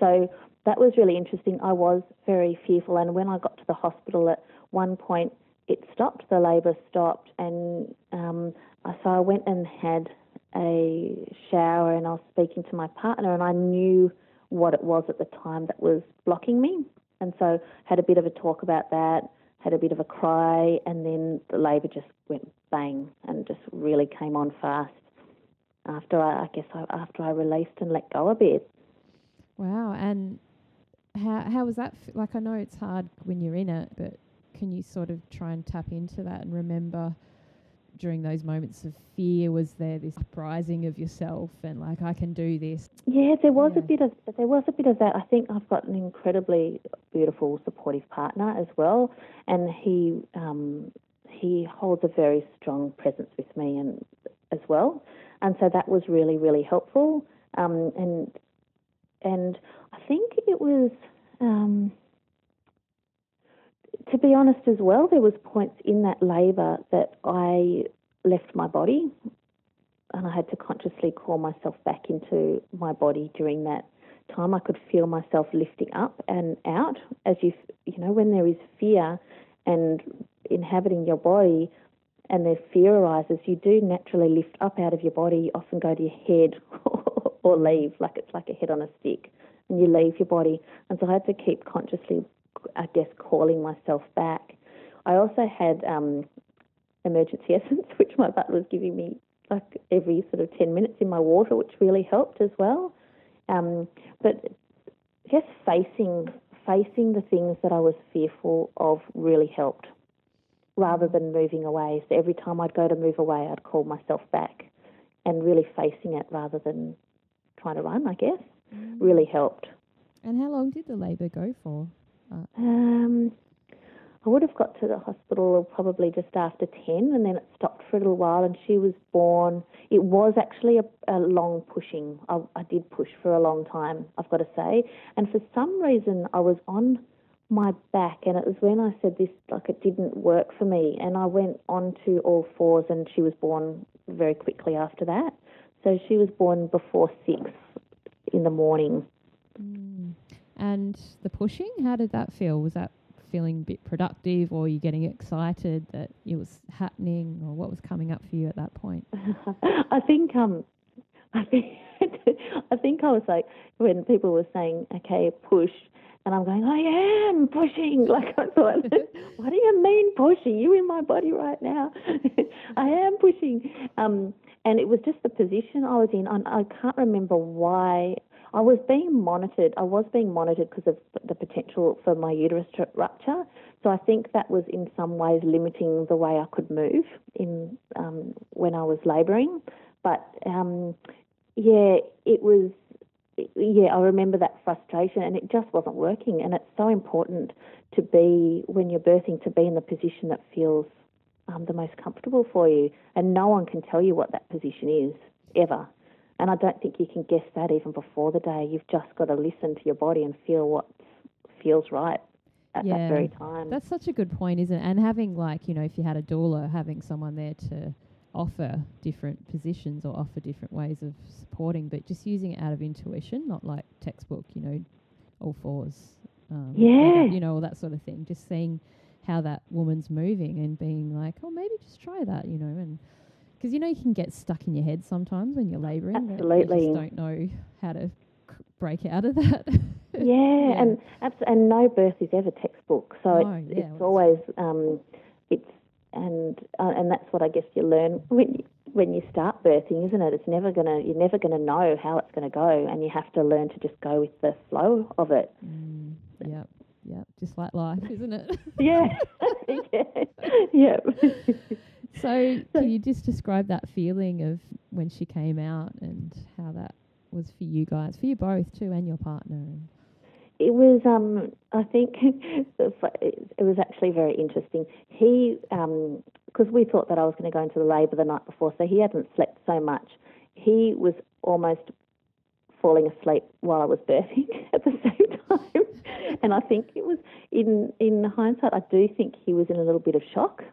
So that was really interesting. I was very fearful, and when I got to the hospital at one point, it stopped. The labour stopped, and um, so I went and had a shower, and I was speaking to my partner, and I knew what it was at the time that was blocking me, and so had a bit of a talk about that. Had a bit of a cry, and then the labour just went bang and just really came on fast. After I, I guess I, after I released and let go a bit.
Wow. And how how was that? F- like I know it's hard when you're in it, but can you sort of try and tap into that and remember during those moments of fear was there this uprising of yourself and like I can do this?
Yeah, there was
Yeah.
a bit of there was a bit of that. I think I've got an incredibly beautiful, supportive partner as well, and he um, he holds a very strong presence with me and as well, and so that was really really helpful. Um, and and I think it was. Um, to be honest as well, there was points in that labour that I left my body and I had to consciously call myself back into my body during that time. I could feel myself lifting up and out as you, you know, when there is fear and inhabiting your body and the fear arises, you do naturally lift up out of your body, often go to your head or leave, like it's like a head on a stick, and you leave your body. And so I had to keep consciously, I guess, calling myself back. I also had um, emergency essence, which my butler was giving me like every sort of 10 minutes in my water, which really helped as well. Um, but just facing facing the things that I was fearful of really helped rather than moving away. So every time I'd go to move away, I'd call myself back and really facing it rather than trying to run, I guess, really helped.
And how long did the labour go for?
Um, I would have got to the hospital probably just after 10 and then it stopped for a little while and she was born. It was actually a, a long pushing. I, I did push for a long time, I've got to say. And for some reason, I was on my back and it was when I said this, like it didn't work for me. And I went on to all fours and she was born very quickly after that. So she was born before six in the morning.
Mm. And the pushing, how did that feel? Was that feeling a bit productive or you getting excited that it was happening or what was coming up for you at that point?
I think um, I think I think I was like when people were saying, "Okay, push," and I'm going, "I am pushing." Like I thought, "What do you mean pushing? You in my body right now? I am pushing." Um, and it was just the position I was in. I, I can't remember why. I was being monitored. I was being monitored because of the potential for my uterus to rupture. So I think that was in some ways limiting the way I could move in um, when I was labouring. But um, yeah, it was. Yeah, I remember that frustration, and it just wasn't working. And it's so important to be when you're birthing to be in the position that feels um, the most comfortable for you, and no one can tell you what that position is ever. And I don't think you can guess that even before the day. You've just got to listen to your body and feel what feels right at
Yeah,
that very time.
That's such a good point, isn't it? And having like, you know, if you had a doula, having someone there to offer different positions or offer different ways of supporting, but just using it out of intuition, not like textbook, you know, all fours. Um,
Yeah.
You know, all that sort of thing. Just seeing how that woman's moving and being like, oh, maybe just try that, you know, and because you know you can get stuck in your head sometimes when you're labouring.
Absolutely.
You just don't know how to break out of that.
Yeah, and abs- and no birth is ever textbook, so
No,
it's,
yeah,
it's always um, it's and uh, and that's what I guess you learn when you, when you start birthing, isn't it? It's never gonna you're never gonna know how it's gonna go, and you have to learn to just go with the flow of it.
Mm, yep, Yeah, just like life, isn't it?
yeah, yeah, yeah.
So, can you just describe that feeling of when she came out and how that was for you guys, for you both too, and your partner?
It was, um, I think, it was actually very interesting. He, because um, we thought that I was going to go into the labour the night before, so he hadn't slept so much. He was almost falling asleep while I was birthing at the same time. and I think it was in in hindsight, I do think he was in a little bit of shock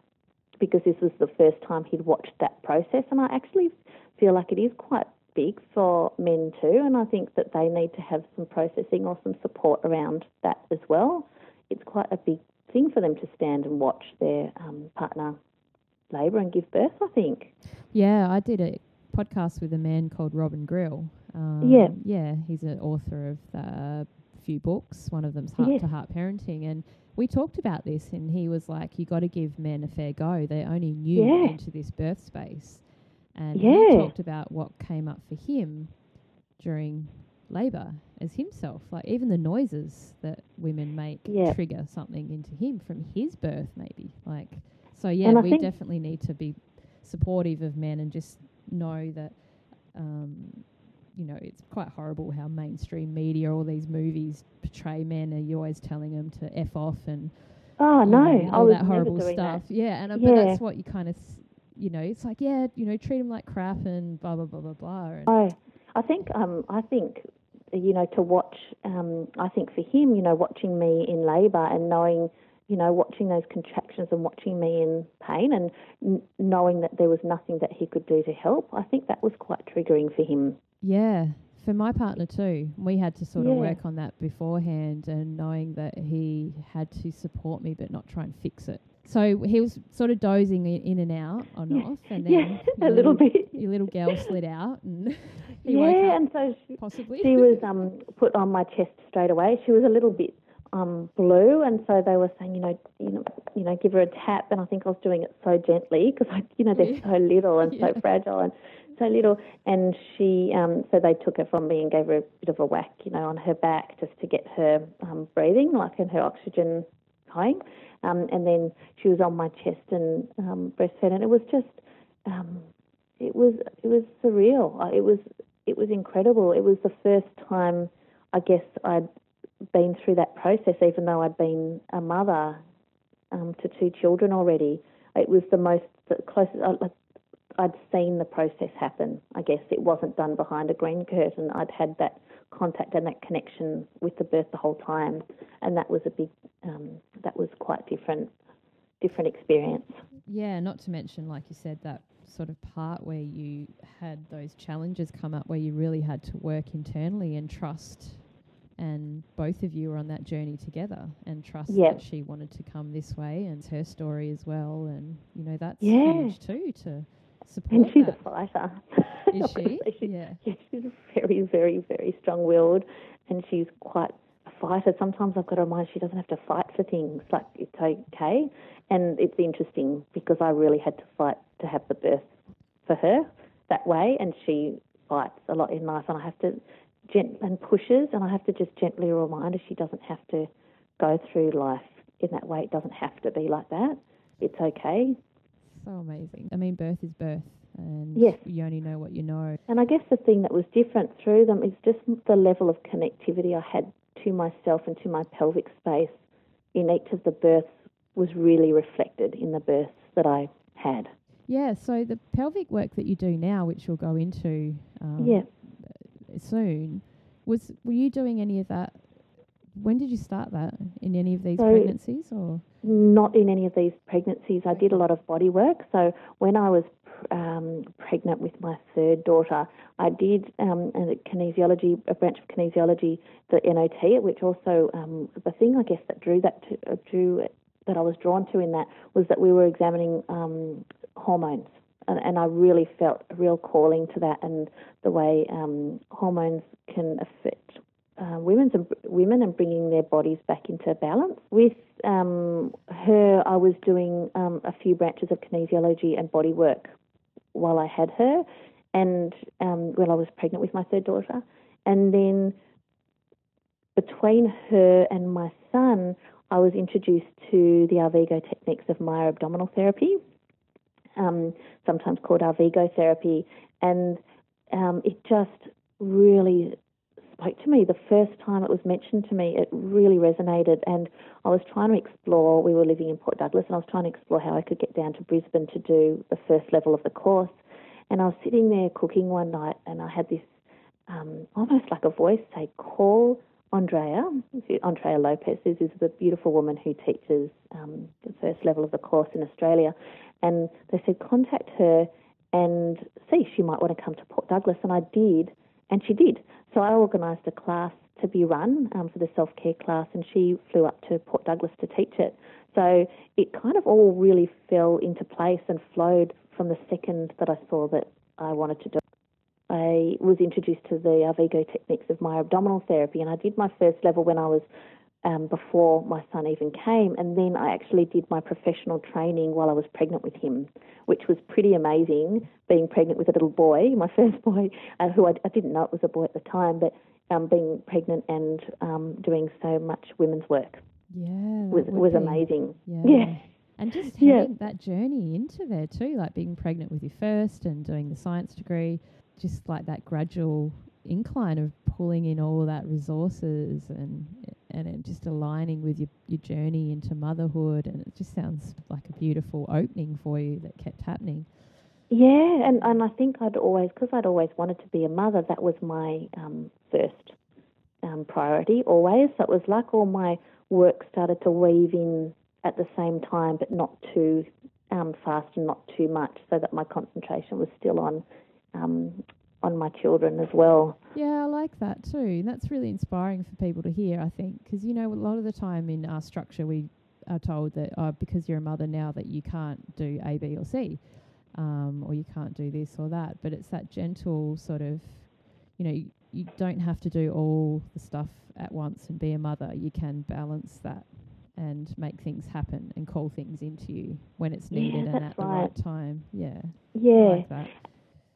because this was the first time he'd watched that process, and I actually feel like it is quite big for men too, and I think that they need to have some processing or some support around that as well. It's quite a big thing for them to stand and watch their um, partner labour and give birth. I think.
Yeah, I did a podcast with a man called Robin Grille. Um,
yeah,
yeah, he's an author of a few books. One of them's Heart yeah. to Heart Parenting, and we talked about this, and he was like, "You got to give men a fair go. They're only new
yeah.
into this birth space." And
yeah.
he talked about what came up for him during labour as himself. Like even the noises that women make
yeah.
trigger something into him from his birth, maybe. Like so, yeah, we definitely need to be supportive of men and just know that. Um, you know, it's quite horrible how mainstream media, all these movies portray men, and you're always telling them to f off and
oh no,
know, all that horrible
stuff.
That. Yeah, and uh,
yeah.
but that's what you kind of, s- you know, it's like yeah, you know, treat them like crap and blah blah blah blah blah. And
oh, I think um, I think you know to watch. Um, I think for him, you know, watching me in labour and knowing you know, watching those contractions and watching me in pain and n- knowing that there was nothing that he could do to help, I think that was quite triggering for him.
Yeah, for my partner too. We had to sort
yeah.
of work on that beforehand and knowing that he had to support me but not try and fix it. So he was sort of dozing in and out on
yeah.
off, and then
yeah, a
little,
little bit.
Your little girl slid out, and
yeah, and so she,
possibly
she was um, put on my chest straight away. She was a little bit um, blue, and so they were saying, you know, you know, you know, give her a tap. And I think I was doing it so gently because, you know, they're
yeah.
so little and
yeah.
so fragile and so little. And she, um, so they took her from me and gave her a bit of a whack, you know, on her back just to get her um, breathing, like and her oxygen going. Um, and then she was on my chest and um, breastfed, and it was just, um, it was, it was surreal. It was, it was incredible. It was the first time, I guess, I'd been through that process, even though I'd been a mother um, to two children already. It was the most the closest I, I'd seen the process happen. I guess it wasn't done behind a green curtain. I'd had that contact and that connection with the birth the whole time, and that was a big, um, that was quite different, different experience.
Yeah, not to mention, like you said, that sort of part where you had those challenges come up where you really had to work internally and trust and both of you were on that journey together and trust
yep.
that she wanted to come this way and it's her story as well and you know that's
yeah.
huge too to support
and she's
that.
a fighter
is she
she,
yeah
she's very very very strong-willed and she's quite a fighter sometimes i've got to remind she doesn't have to fight for things like it's okay and it's interesting because i really had to fight to have the birth for her that way and she fights a lot in life and i have to gent- and pushes, and I have to just gently remind her she doesn't have to go through life in that way. It doesn't have to be like that. It's okay.
So amazing. I mean, birth is birth, and
yes.
you only know what you know.
And I guess the thing that was different through them is just the level of connectivity I had to myself and to my pelvic space in each of the births was really reflected in the births that I had.
Yeah, so the pelvic work that you do now, which we'll go into um,
yeah
soon. Was were you doing any of that? When did you start that in any of these
so
pregnancies or?
Not in any of these pregnancies. I did a lot of body work. So when I was um, pregnant with my third daughter, I did um, a kinesiology, a branch of kinesiology, the NOT, which also um, the thing I guess that drew that to, uh, drew that I was drawn to in that was that we were examining um, hormones and, and I really felt a real calling to that and the way um, hormones can affect uh, women's and women and bringing their bodies back into balance. With um, her, I was doing um, a few branches of kinesiology and body work while I had her, and um, when I was pregnant with my third daughter, and then between her and my son, I was introduced to the Arvigo techniques of Maya Abdominal therapy, um, sometimes called Arvigo therapy, and um, it just really spoke to me. The first time it was mentioned to me, it really resonated, and I was trying to explore. We were living in Port Douglas, and I was trying to explore how I could get down to Brisbane to do the first level of the course. And I was sitting there cooking one night, and I had this um, almost like a voice say, "Call Andrea." Andrea Lopez is, is the beautiful woman who teaches um, the first level of the course in Australia, and they said contact her and see if she might want to come to Port Douglas, and I did, and she did. So I organised a class to be run um, for the self care class, and she flew up to Port Douglas to teach it. So it kind of all really fell into place and flowed from the second that I saw that I wanted to do. I was introduced to the Arvigo techniques of Maya abdominal therapy, and I did my first level when I was um, before my son even came, and then I actually did my professional training while I was pregnant with him, which was pretty amazing. Being pregnant with a little boy, my first boy, uh, who I, I, didn't know it was a boy at the time, but um, being pregnant and um, doing so much women's work,
yeah,
was was
be.
amazing.
Yeah.
yeah.
And just
Yeah.
that journey into there too, like being pregnant with your first and doing the science degree, just like that gradual incline of pulling in all that resources and and it just aligning with your, your journey into motherhood and it just sounds like a beautiful opening for you that kept happening.
Yeah, and, and I think I'd always, because I'd always wanted to be a mother, that was my um, first um, priority always. So it was like all my work started to weave in at the same time, but not too um, fast and not too much, so that my concentration was still on um, on my children as well.
Yeah, I like that too. And that's really inspiring for people to hear, I think, because you know a lot of the time in our structure we are told that oh, because you're a mother now that you can't do A, B, or C, um, or you can't do this or that. But it's that gentle sort of, you know, you, you don't have to do all the stuff at once and be a mother. You can balance that and make things happen and call things into you when it's
Yeah,
needed and
that's
at the
right.
right time. Yeah,
Yeah,
like that.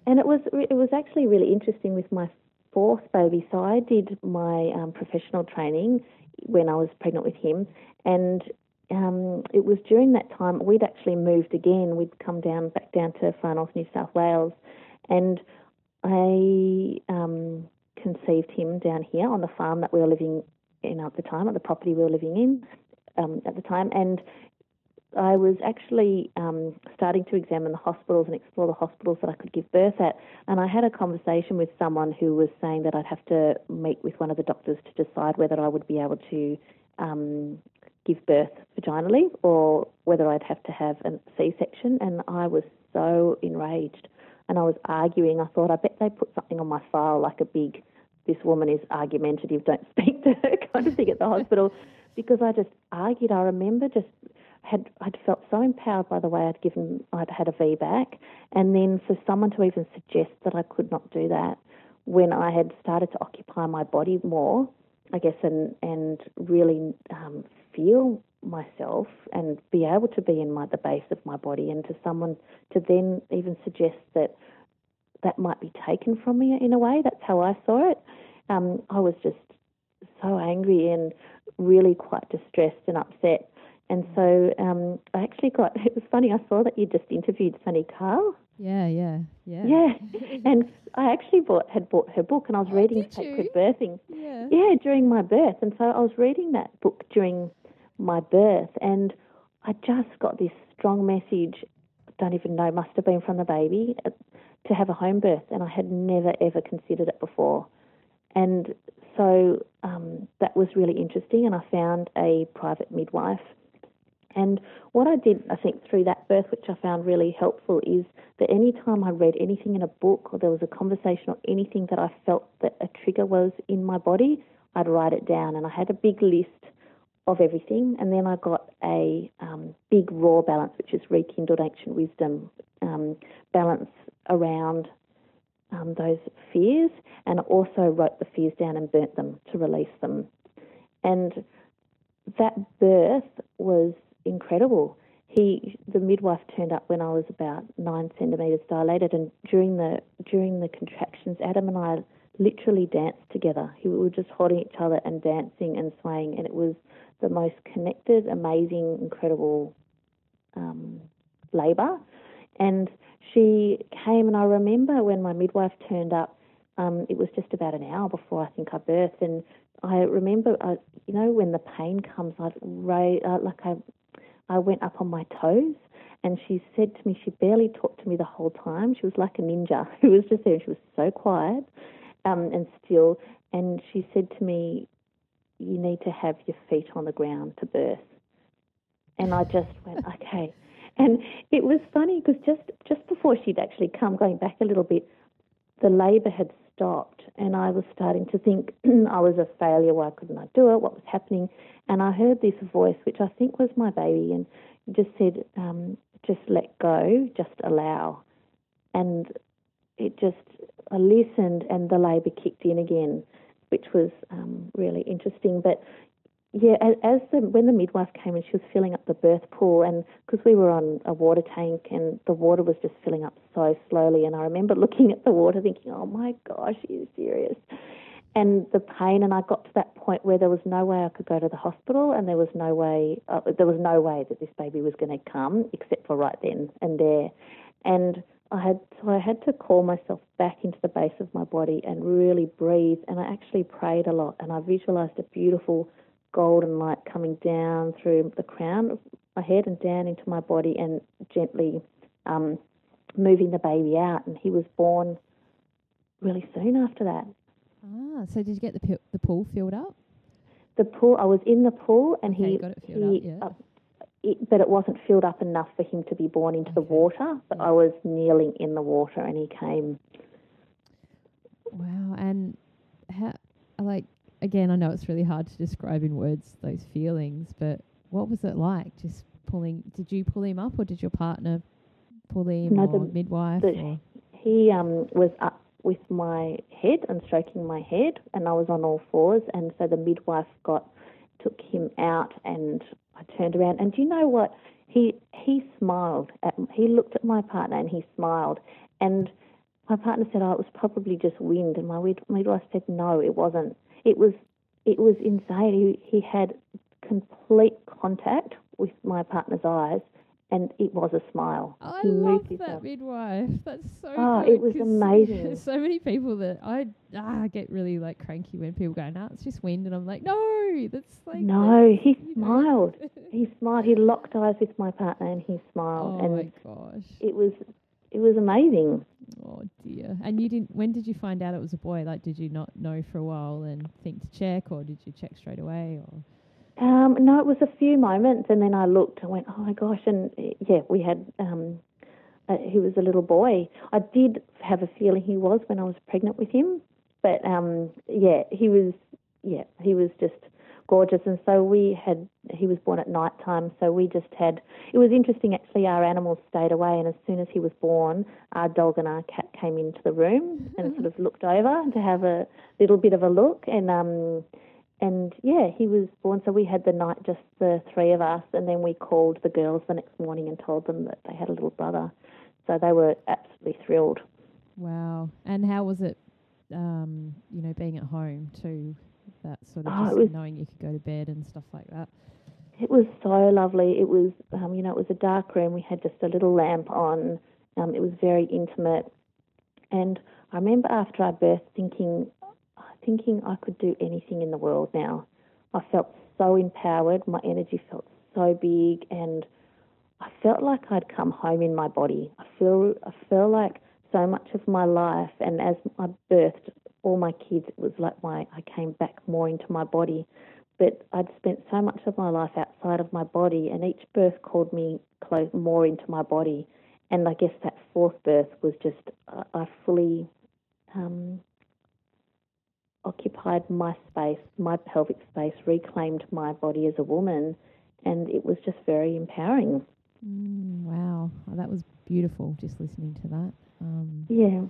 And it was it was actually really interesting with my fourth baby. So I did my um, professional training when I was pregnant with him, and um, it was during that time we'd actually moved again. We'd come down back down to Far North New South Wales, and I um, conceived him down here on the farm that we were living in at the time, at the property we were living in um, at the time, and I was actually um, starting to examine the hospitals and explore the hospitals that I could give birth at. And I had a conversation with someone who was saying that I'd have to meet with one of the doctors to decide whether I would be able to um, give birth vaginally or whether I'd have to have a C section. And I was so enraged. And I was arguing. I thought, I bet they put something on my file like a big, this woman is argumentative, don't speak to her kind of thing at the hospital. Because I just argued. I remember just had I'd felt so empowered by the way I'd given I'd had a VBAC, and then for someone to even suggest that I could not do that when I had started to occupy my body more, I guess, and and really um, feel myself and be able to be in my the base of my body, and to someone to then even suggest that that might be taken from me in a way. That's how I saw it. Um, I was just so angry and really quite distressed and upset. And so um, I actually got, it was funny, I saw that you just interviewed Sunni Karll.
Yeah, yeah, yeah.
Yeah. and I actually bought, had bought her book and I was
Oh,
reading Sacred
you?
Birthing.
Yeah.
Yeah, during my birth. And so I was reading that book during my birth and I just got this strong message, don't even know, must have been from the baby, uh, to have a home birth. And I had never, ever considered it before. And so um, that was really interesting. And I found a private midwife. And what I did, I think, through that birth, which I found really helpful, is that any time I read anything in a book or there was a conversation or anything that I felt that a trigger was in my body, I'd write it down. And I had a big list of everything. And then I got a um, big RAW balance, which is rekindled ancient wisdom um, balance around um, those fears. And I also wrote the fears down and burnt them to release them. And that birth was incredible. He, the midwife, turned up when I was about nine centimeters dilated, and during the during the contractions, Adam and I literally danced together. We were just holding each other and dancing and swaying, and it was the most connected, amazing, incredible um, labour. And she came, and I remember when my midwife turned up, um, it was just about an hour before I think I birthed, and I remember, uh, you know, when the pain comes, I'd ra- uh, like I, I went up on my toes, and she said to me, she barely talked to me the whole time. She was like a ninja who was just there. She was so quiet um, and still, and she said to me, "You need to have your feet on the ground to birth." And I just went, "Okay." And it was funny because just just before she'd actually come, going back a little bit, the labour had stopped, and I was starting to think I was a failure. Why couldn't I do it? What was happening? And I heard this voice, which I think was my baby, and just said, um, "Just let go, just allow." And it just I listened, and the labour kicked in again, which was um, really interesting. But yeah, as the when the midwife came and she was filling up the birth pool, and because we were on a water tank and the water was just filling up so slowly, and I remember looking at the water thinking, "Oh my gosh, are you serious?" And the pain, and I got to that point where there was no way I could go to the hospital, and there was no way uh, there was no way that this baby was going to come, except for right then and there. And I had so I had to call myself back into the base of my body and really breathe. And I actually prayed a lot, and I visualized a beautiful golden light coming down through the crown of my head and down into my body and gently um, moving the baby out. And he was born really soon after that.
Ah, so did you get the pi- the pool filled up?
The pool, I was in the pool, and
Okay,
he
got it filled
he,
up, yeah.
uh, it, but it wasn't filled up enough for him to be born into the water. But
Yeah.
I was kneeling in the water, and he came.
Wow, and how like again, I know it's really hard to describe in words those feelings, but what was it like? Just pulling? Did you pull him up, or did your partner pull him,
No,
or
the-
midwife?
the-
or?
He um, was up with my head and stroking my head, and I was on all fours. And so the midwife got took him out, and I turned around. And do you know what? He he smiled. At, he looked at my partner and he smiled. And my partner said, "Oh, it was probably just wind." And my mid- midwife said, "No, it wasn't. It was it was insane. He he had complete contact with my partner's eyes." And it was a smile.
I
he
love that
mouth.
midwife. That's so.
Oh,
good
it was amazing.
There's so many people that I ah, get really like cranky when people go, "No, it's just wind," and I'm like, "No, that's like
No, he smiled. He smiled. He locked eyes with my partner and he smiled,
oh
and
my gosh.
it was it was amazing.
Oh dear. And you didn't. When did you find out it was a boy? Like, did you not know for a while and think to check, or did you check straight away? Or
Um, no, it was a few moments, and then I looked and went, "Oh my gosh!" And uh, yeah, we had. Um, uh, he was a little boy. I did have a feeling he was when I was pregnant with him, but um, yeah, he was. Yeah, he was just gorgeous, and so we had. He was born at night time, so we just had. It was interesting actually. Our animals stayed away, and as soon as he was born, our dog and our cat came into the room and sort of looked over to have a little bit of a look, and um, and yeah, he was born. So we had the night, just the three of us, and then we called the girls the next morning and told them that they had a little brother. So they were absolutely thrilled.
wow. And how was it? Um, you know, being at home too. That sort of
Oh,
just
was-
knowing you could go to bed and stuff like that.
It was so lovely. It was, um, you know, it was a dark room. We had just a little lamp on. Um, it was very intimate, and I remember after I birthed thinking, thinking I could do anything in the world now. I felt so empowered. My energy felt so big, and I felt like I'd come home in my body. I feel, I feel like so much of my life, and as I birthed all my kids, it was like my I came back more into my body but I'd spent so much of my life outside of my body, and each birth called me close more into my body. And I guess that fourth birth was just I I fully um, occupied my space, my pelvic space, reclaimed my body as a woman, and it was just very empowering.
Mm, wow, oh, that was beautiful. Just listening to that. Um,
Yeah.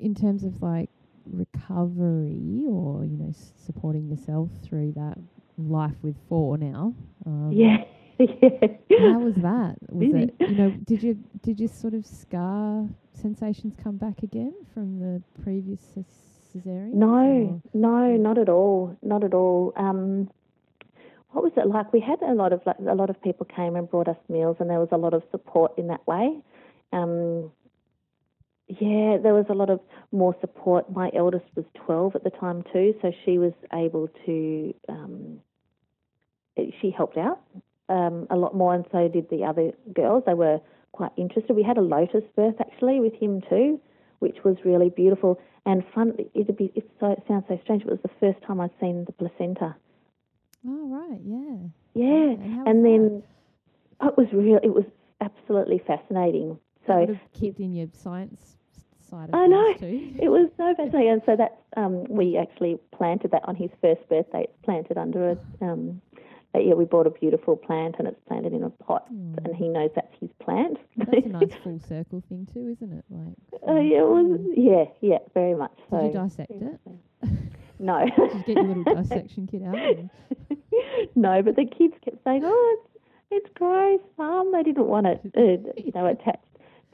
In terms of like recovery or you know supporting yourself through that life with four now. Um,
Yeah. yeah.
How was that? Was
Busy.
it you know? Did you did your sort of scar sensations come back again from the previous ces- cesarean?
No, no, not at all, not at all. Um, what was it like? We had a lot of like, a lot of people came and brought us meals, and there was a lot of support in that way. Um, yeah, there was a lot of more support. My eldest was twelve at the time too, so she was able to. Um, she helped out um, a lot more, and so did the other girls. They were quite interested. We had a lotus birth actually with him too, which was really beautiful and fun. It'd be it, so, it sounds so strange. but It was the first time I'd seen the placenta.
Oh right, yeah.
Yeah,
And,
and then oh, it was real. It was absolutely fascinating. So
kicked in your science side of
I know.
too.
it was so fascinating. And so that's um, we actually planted that on his first birthday. It's planted under a um, uh, yeah. We bought a beautiful plant and it's planted in a pot,
Mm.
and he knows that's his plant.
That's a nice full circle thing too, isn't it? Like,
Oh, yeah, it was, yeah, yeah, very much so.
Did you dissect it?
No.
Did you get your little dissection kit out?
no, but the kids kept saying, "Oh, it's it's gross, Mum." They didn't want it, uh, you know, attached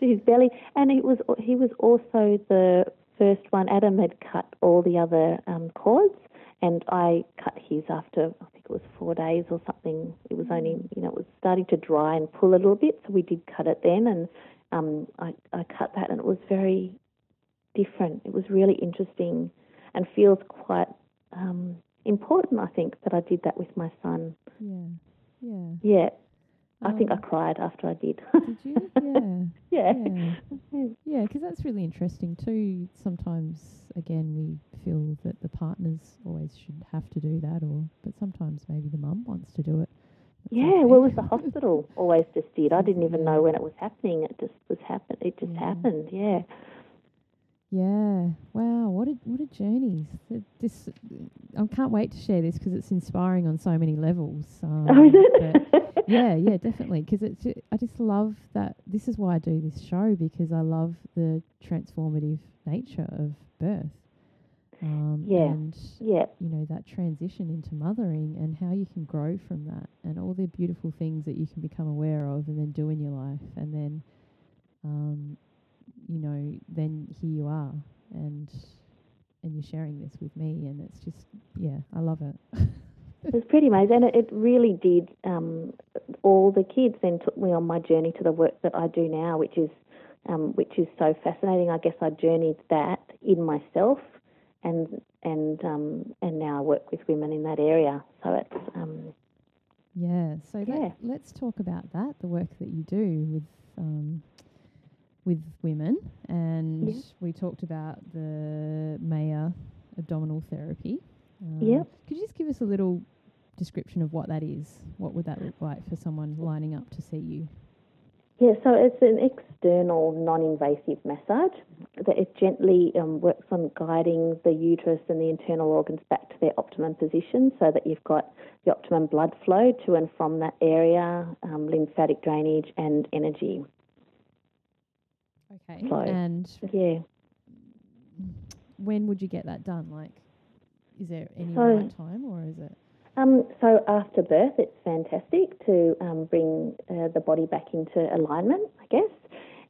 to his belly. And it was he was also the first one. Adam had cut all the other um, cords, and I cut his after I think it was four days or something. It was only you know it was starting to dry and pull a little bit, so we did cut it then, and um, I I cut that, and it was very different. It was really interesting, and feels quite. Um, important, I think, that I did that with my son.
Yeah, yeah.
Yeah, I think I
Um,
cried after I did.
Did you? Yeah.
yeah.
Yeah, yeah, because that's really interesting too. Sometimes, again, we feel that the partners always should have to do that, or but sometimes maybe the mum wants to do it. That's
Yeah,
okay.
well, it was the hospital always just did. I didn't even
Yeah.
know when it was happening. It just was happen. It just
Yeah.
happened. Yeah.
Yeah. Wow. What a what a journey. This I can't wait to share this because it's inspiring on so many levels. Um,
oh, is it?
yeah, yeah, definitely. Because it's ju- I just love that. This is why I do this show because I love the transformative nature of birth. Um,
Yeah.
And
yeah.
you know that transition into mothering and how you can grow from that and all the beautiful things that you can become aware of and then do in your life and then um, you know then here you are and and you're sharing this with me and it's just yeah I love it
It was pretty amazing, and it, it really did. Um, all the kids then took me on my journey to the work that I do now, which is um, which is so fascinating. I guess I journeyed that in myself, and and um, and now I work with women in that area. So it's um,
yeah so
Yeah.
Let, let's talk about that the work that you do with um, with women and
Yeah.
we talked about the Maya abdominal therapy um,
Yep.
could you just give us a little description of what that is what would that look like for someone lining up to see you
Yeah, so it's an external non-invasive massage that it gently um, works on guiding the uterus and the internal organs back to their optimum position so that you've got the optimum blood flow to and from that area, um, lymphatic drainage and energy.
Okay
So-
and
Yeah.
when would you get that done like is there any
So-
right time or is it
Um, so after birth, it's fantastic to um, bring uh, the body back into alignment, I guess.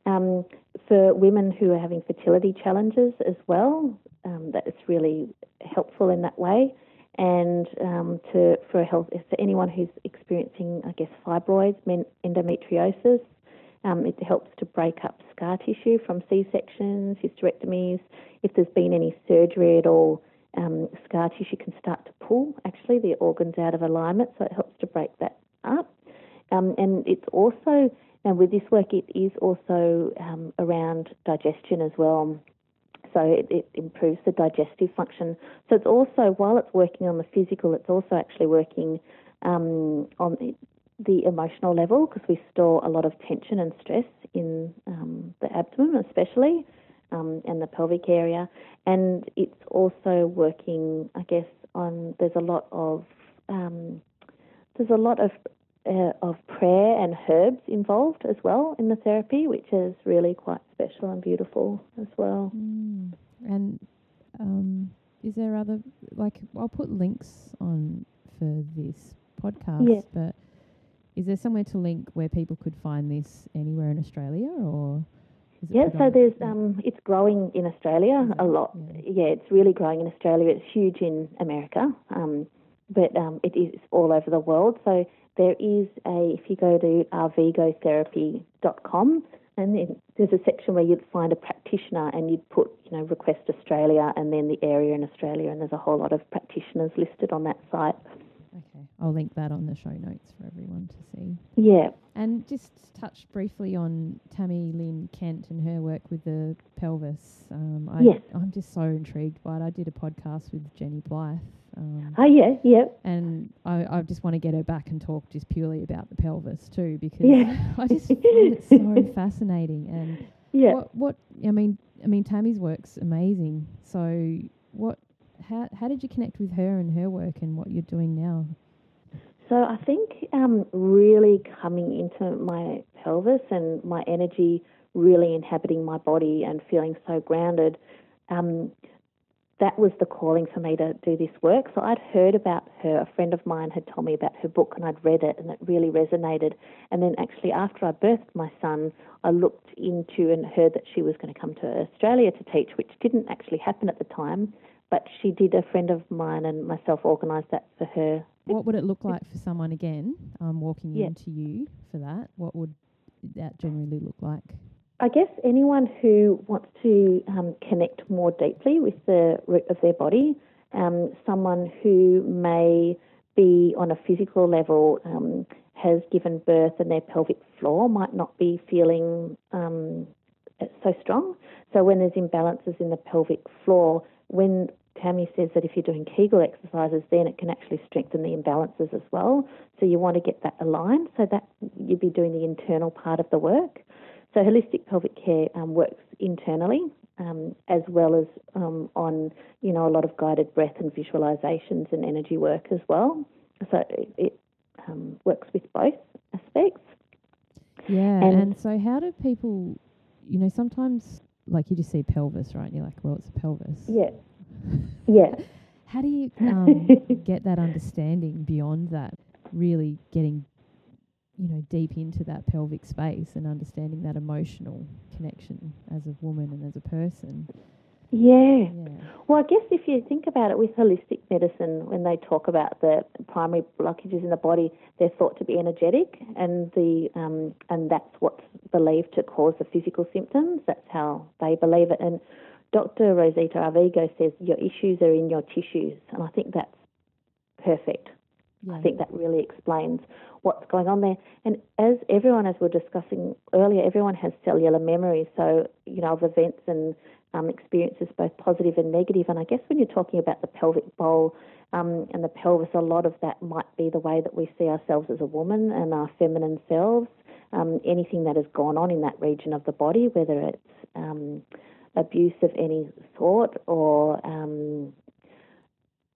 Um, for women who are having fertility challenges as well, um, that it's really helpful in that way. And um, to for a health for anyone who's experiencing, I guess, fibroids, endometriosis, um, it helps to break up scar tissue from C-sections, hysterectomies. If there's been any surgery at all, um, scar tissue can start to pull actually the organs out of alignment, so it helps to break that up. Um, and it's also, and with this work, it is also um, around digestion as well. So it, it improves the digestive function. So it's also, while it's working on the physical, it's also actually working um, on the, emotional level because we store a lot of tension and stress in um, the abdomen, especially um, and the pelvic area. And it's also working, I guess, on there's a lot of um, there's a lot of uh, of prayer and herbs involved as well in the therapy, which is really quite special and beautiful as well.
Mm. And um, is there other like I'll put links on for this podcast,
Yeah.
but Is there somewhere to link where people could find this anywhere in Australia or?
Yeah, so there's um, it's growing in Australia a lot.
Yeah.
Yeah, it's really growing in Australia. It's huge in America, um, but um, it is all over the world. So there is a if you go to arvigotherapy.com and then there's a section where you'd find a practitioner and you'd put you know request Australia and then the area in Australia and there's a whole lot of practitioners listed on that site.
Okay, I'll link that on the show notes for everyone to see.
Yeah,
And just touch briefly on Tami Lynn Kent and her work with the pelvis. Um, I,
Yes.
I'm just so intrigued by it. I did a podcast with Jenny Blythe. Um,
oh yeah, yeah,
and I, I just want to get her back and talk just purely about the pelvis too, because
Yeah.
I just find it so fascinating. And
yeah.
what, what I mean, I mean, Tami's work's amazing. So, what, how, how did you connect with her and her work and what you're doing now?
So I think um, really coming into my pelvis and my energy really inhabiting my body and feeling so grounded, um, that was the calling for me to do this work. So I'd heard about her. A friend of mine had told me about her book and I'd read it and it really resonated. And then actually after I birthed my son, I looked into and heard that she was going to come to Australia to teach, which didn't actually happen at the time. But she did. A friend of mine and myself organised that for her
What would it look like for someone again, um, walking
Yeah.
into you for that? What would that generally look like?
I guess anyone who wants to um, connect more deeply with the root of their body, um, someone who may be on a physical level um, has given birth and their pelvic floor might not be feeling um, so strong. So when there's imbalances in the pelvic floor, when Tami says that if you're doing Kegel exercises, then it can actually strengthen the imbalances as well. So you want to get that aligned. So that you'd be doing the internal part of the work. So holistic pelvic care um, works internally um, as well as um, on you know a lot of guided breath and visualizations and energy work as well. So it, it um, works with both aspects.
Yeah,
And-
and, so how do people, you know, sometimes like you just see pelvis, right? And you're like, well, it's a pelvis.
Yeah, yeah.
How do you um, get that understanding beyond that? Really getting, you know, deep into that pelvic space and understanding that emotional connection as a woman and as a person.
Yeah.
Yeah.
Well, I guess if you think about it with holistic medicine, when they talk about the primary blockages in the body, they're thought to be energetic, and the um, and that's what's believed to cause the physical symptoms. That's how they believe it. And Dr. Rosita Arvigo says your issues are in your tissues, and I think that's perfect. I think that really explains what's going on there. And as everyone, as we we're discussing earlier, everyone has cellular memory, so you know of events and um, experiences, both positive and negative. And I guess when you're talking about the pelvic bowl um, and the pelvis, a lot of that might be the way that we see ourselves as a woman and our feminine selves. Um, anything that has gone on in that region of the body, whether it's um, abuse of any sort or um,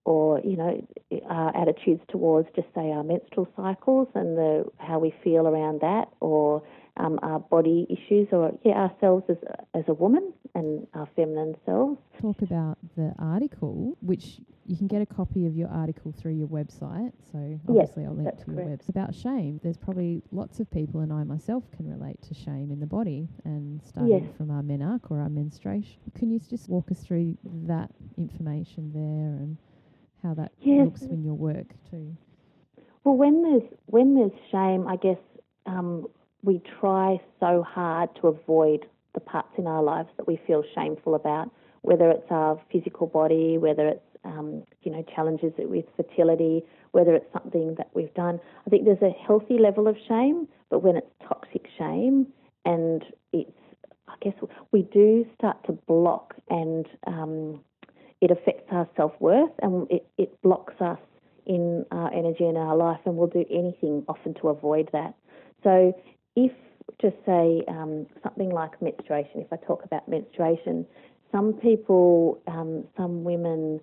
or you know our attitudes towards just say our menstrual cycles and the how we feel around that, or um, our body issues, or yeah ourselves as as a woman and our feminine selves.
talk about the article, which you can get a copy of your article through your website. So obviously, I'll link to your
correct.
website about shame. There's probably lots of people, and I myself can relate to shame in the body, and starting
Yes.
from our menarche or our menstruation. Can you just walk us through that information there and how that
Yes.
looks in your work too?
Well, when there's when there's shame, I guess um, we try so hard to avoid the parts in our lives that we feel shameful about, whether it's our physical body, whether it's um, you know challenges with fertility, whether it's something that we've done. I think there's a healthy level of shame, but when it's toxic shame and it's, I guess we do start to block and um, it affects our self worth and it, it blocks us in our energy and our life, and we'll do anything often to avoid that. So, if just say um, something like menstruation, if I talk about menstruation, some people, um, some women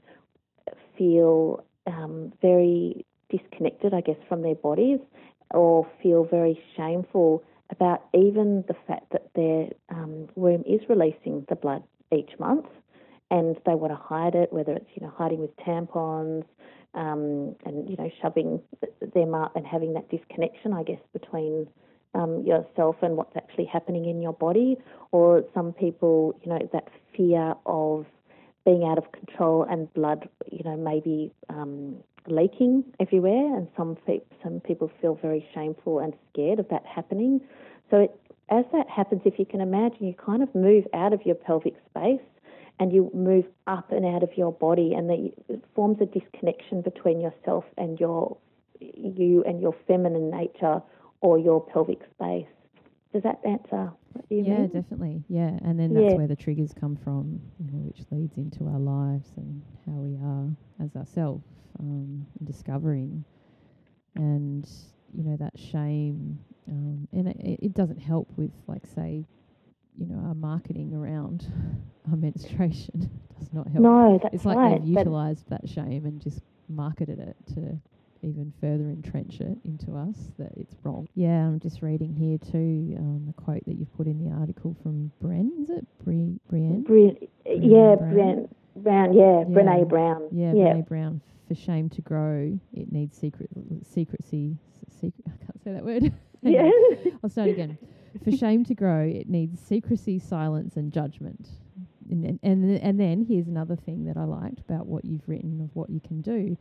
feel um, very disconnected, I guess, from their bodies, or feel very shameful about even the fact that their um, womb is releasing the blood each month, and they want to hide it, whether it's you know hiding with tampons, um, and you know shoving them up and having that disconnection, I guess, between um, yourself and what's actually happening in your body. Or some people, you know, that fear of being out of control and blood, you know, maybe um, leaking everywhere. And some pe- some people feel very shameful and scared of that happening. So it, as that happens, if you can imagine, you kind of move out of your pelvic space and you move up and out of your body, and the, it forms a disconnection between yourself and your you and your feminine nature or your pelvic space. Does that answer what you
yeah,
mean?
definitely. Yeah, and then that's
Yeah.
where the triggers come from, you know, which leads into our lives and how we are as ourselves, um, discovering, and you know that shame, um, and it, it it doesn't help with like say, you know, our marketing around our menstruation does not help.
No, that's
it's like
right.
they've utilised that shame and just marketed it to even further entrench it into us that it's wrong. Yeah, I'm just reading here too um, the quote that you've put in the article from Bren. Is it Bri- Brienne?
Bri- yeah,
Brown.
Brown. Brown, yeah,
Yeah.
Brene Brown.
Yeah,
yeah.
Brene Brown. For shame to grow, it needs secret secrecy. Secret. I can't say that word.
yeah.
I'll start again. For shame to grow, it needs secrecy, silence, and judgment. And then, and th- and then here's another thing that I liked about what you've written of what you can do,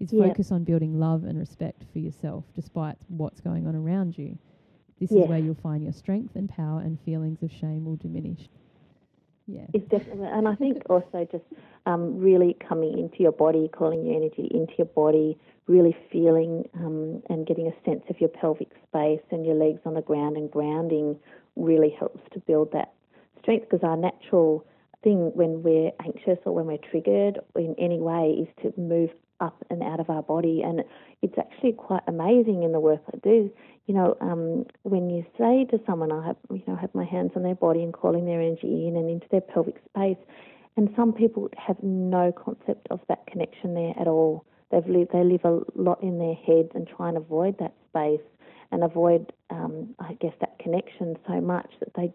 is
Yeah.
focus on building love and respect for yourself, despite what's going on around you. This
Yes.
is where you'll find your strength and power, and feelings of shame will diminish. Yeah.
It's definitely, and I think also just um, really coming into your body, calling your energy into your body, really feeling um, and getting a sense of your pelvic space and your legs on the ground and grounding really helps to build that strength because our natural thing when we're anxious or when we're triggered in any way is to move up and out of our body and it's actually quite amazing in the work I do you know, um, when you say to someone, I have, you know, have my hands on their body and calling their energy in and into their pelvic space, and some people have no concept of that connection there at all. They've lived, they live a lot in their heads and try and avoid that space and avoid, um, I guess, that connection so much that they,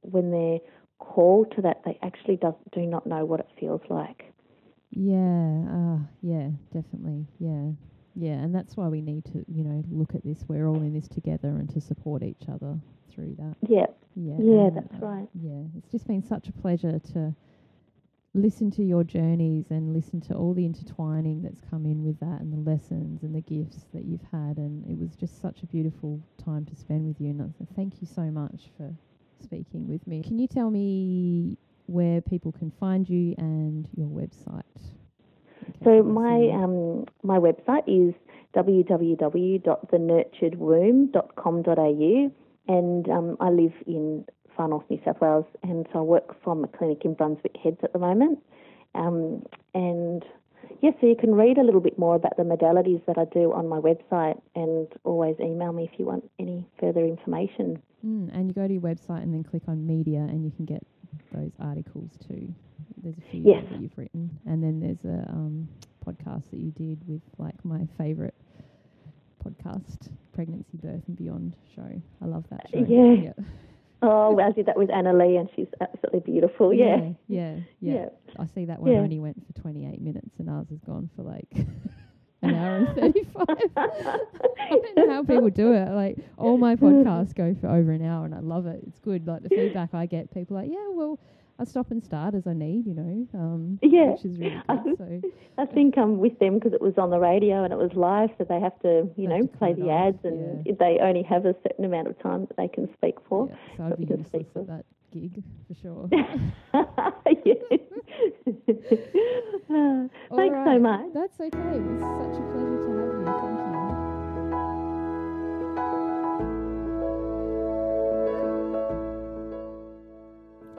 when they're called to that, they actually does, do not know what it feels like.
Yeah, uh, yeah, definitely. Yeah. Yeah, and that's why we need to, you know, look at this. We're all in this together and to support each other through that.
Yeah,
Yeah.
Yeah,
and,
that's
um,
right.
Yeah, it's just been such a pleasure to listen to your journeys and listen to all the intertwining that's come in with that and the lessons and the gifts that you've had. And it was just such a beautiful time to spend with you. And thank you so much for speaking with me. Can you tell me where people can find you and your website?
So my um, my website is www.thenurturedwomb.com.au, and um, I live in far north New South Wales, and so I work from a clinic in Brunswick Heads at the moment. Um, and yes, so you can read a little bit more about the modalities that I do on my website, and always email me if you want any further information.
Mm, and you go to your website and then click on media, and you can get those articles too. There's a few
Yes.
that you've written, and then there's a um, podcast that you did with like my favourite podcast, Pregnancy, Birth, and Beyond show. I love that show.
Yeah. Oh, well, I did that with Anna Lee, and she's absolutely beautiful. Yeah.
yeah, yeah, yeah. I see that one
Yeah.
only went for 28 minutes, and ours has gone for like an hour and 35. I don't know how people do it. Like all my podcasts go for over an hour, and I love it. It's good. Like the feedback I get, people are like, yeah, well, I stop and start as I need, you know, um,
Yeah.
which is really good. So
I think um, with them because it was on the radio and it was live, so they have to, you
They
know,
to
play the
off,
ads, and
yeah.
they only have a certain amount of time that they can speak for.
yeah, so I'd be
speak for-
at that gig for sure.
Yeah.
All
Thanks so much.
That's okay. It was such a pleasure to have you. Thank you.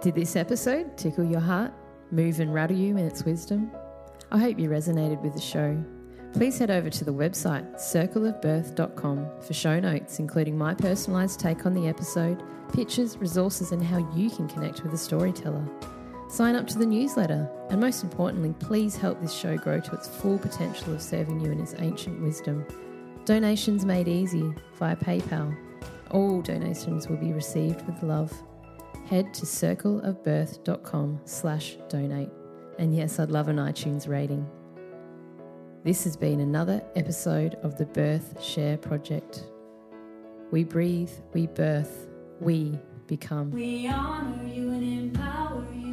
Did this episode tickle your heart, move and rattle you in its wisdom? I hope you resonated with the show. Please head over to the website circleofbirth.com for show notes, including my personalised take on the episode, pictures, resources, and how you can connect with a storyteller. Sign up to the newsletter, and most importantly, please help this show grow to its full potential of serving you in its ancient wisdom. Donations made easy via PayPal. All donations will be received with love head to circleofbirth.com slash donate. And yes, I'd love an iTunes rating.
This has been another episode of the Birth Share Project. We breathe, we birth, we become.
We honor you and empower you.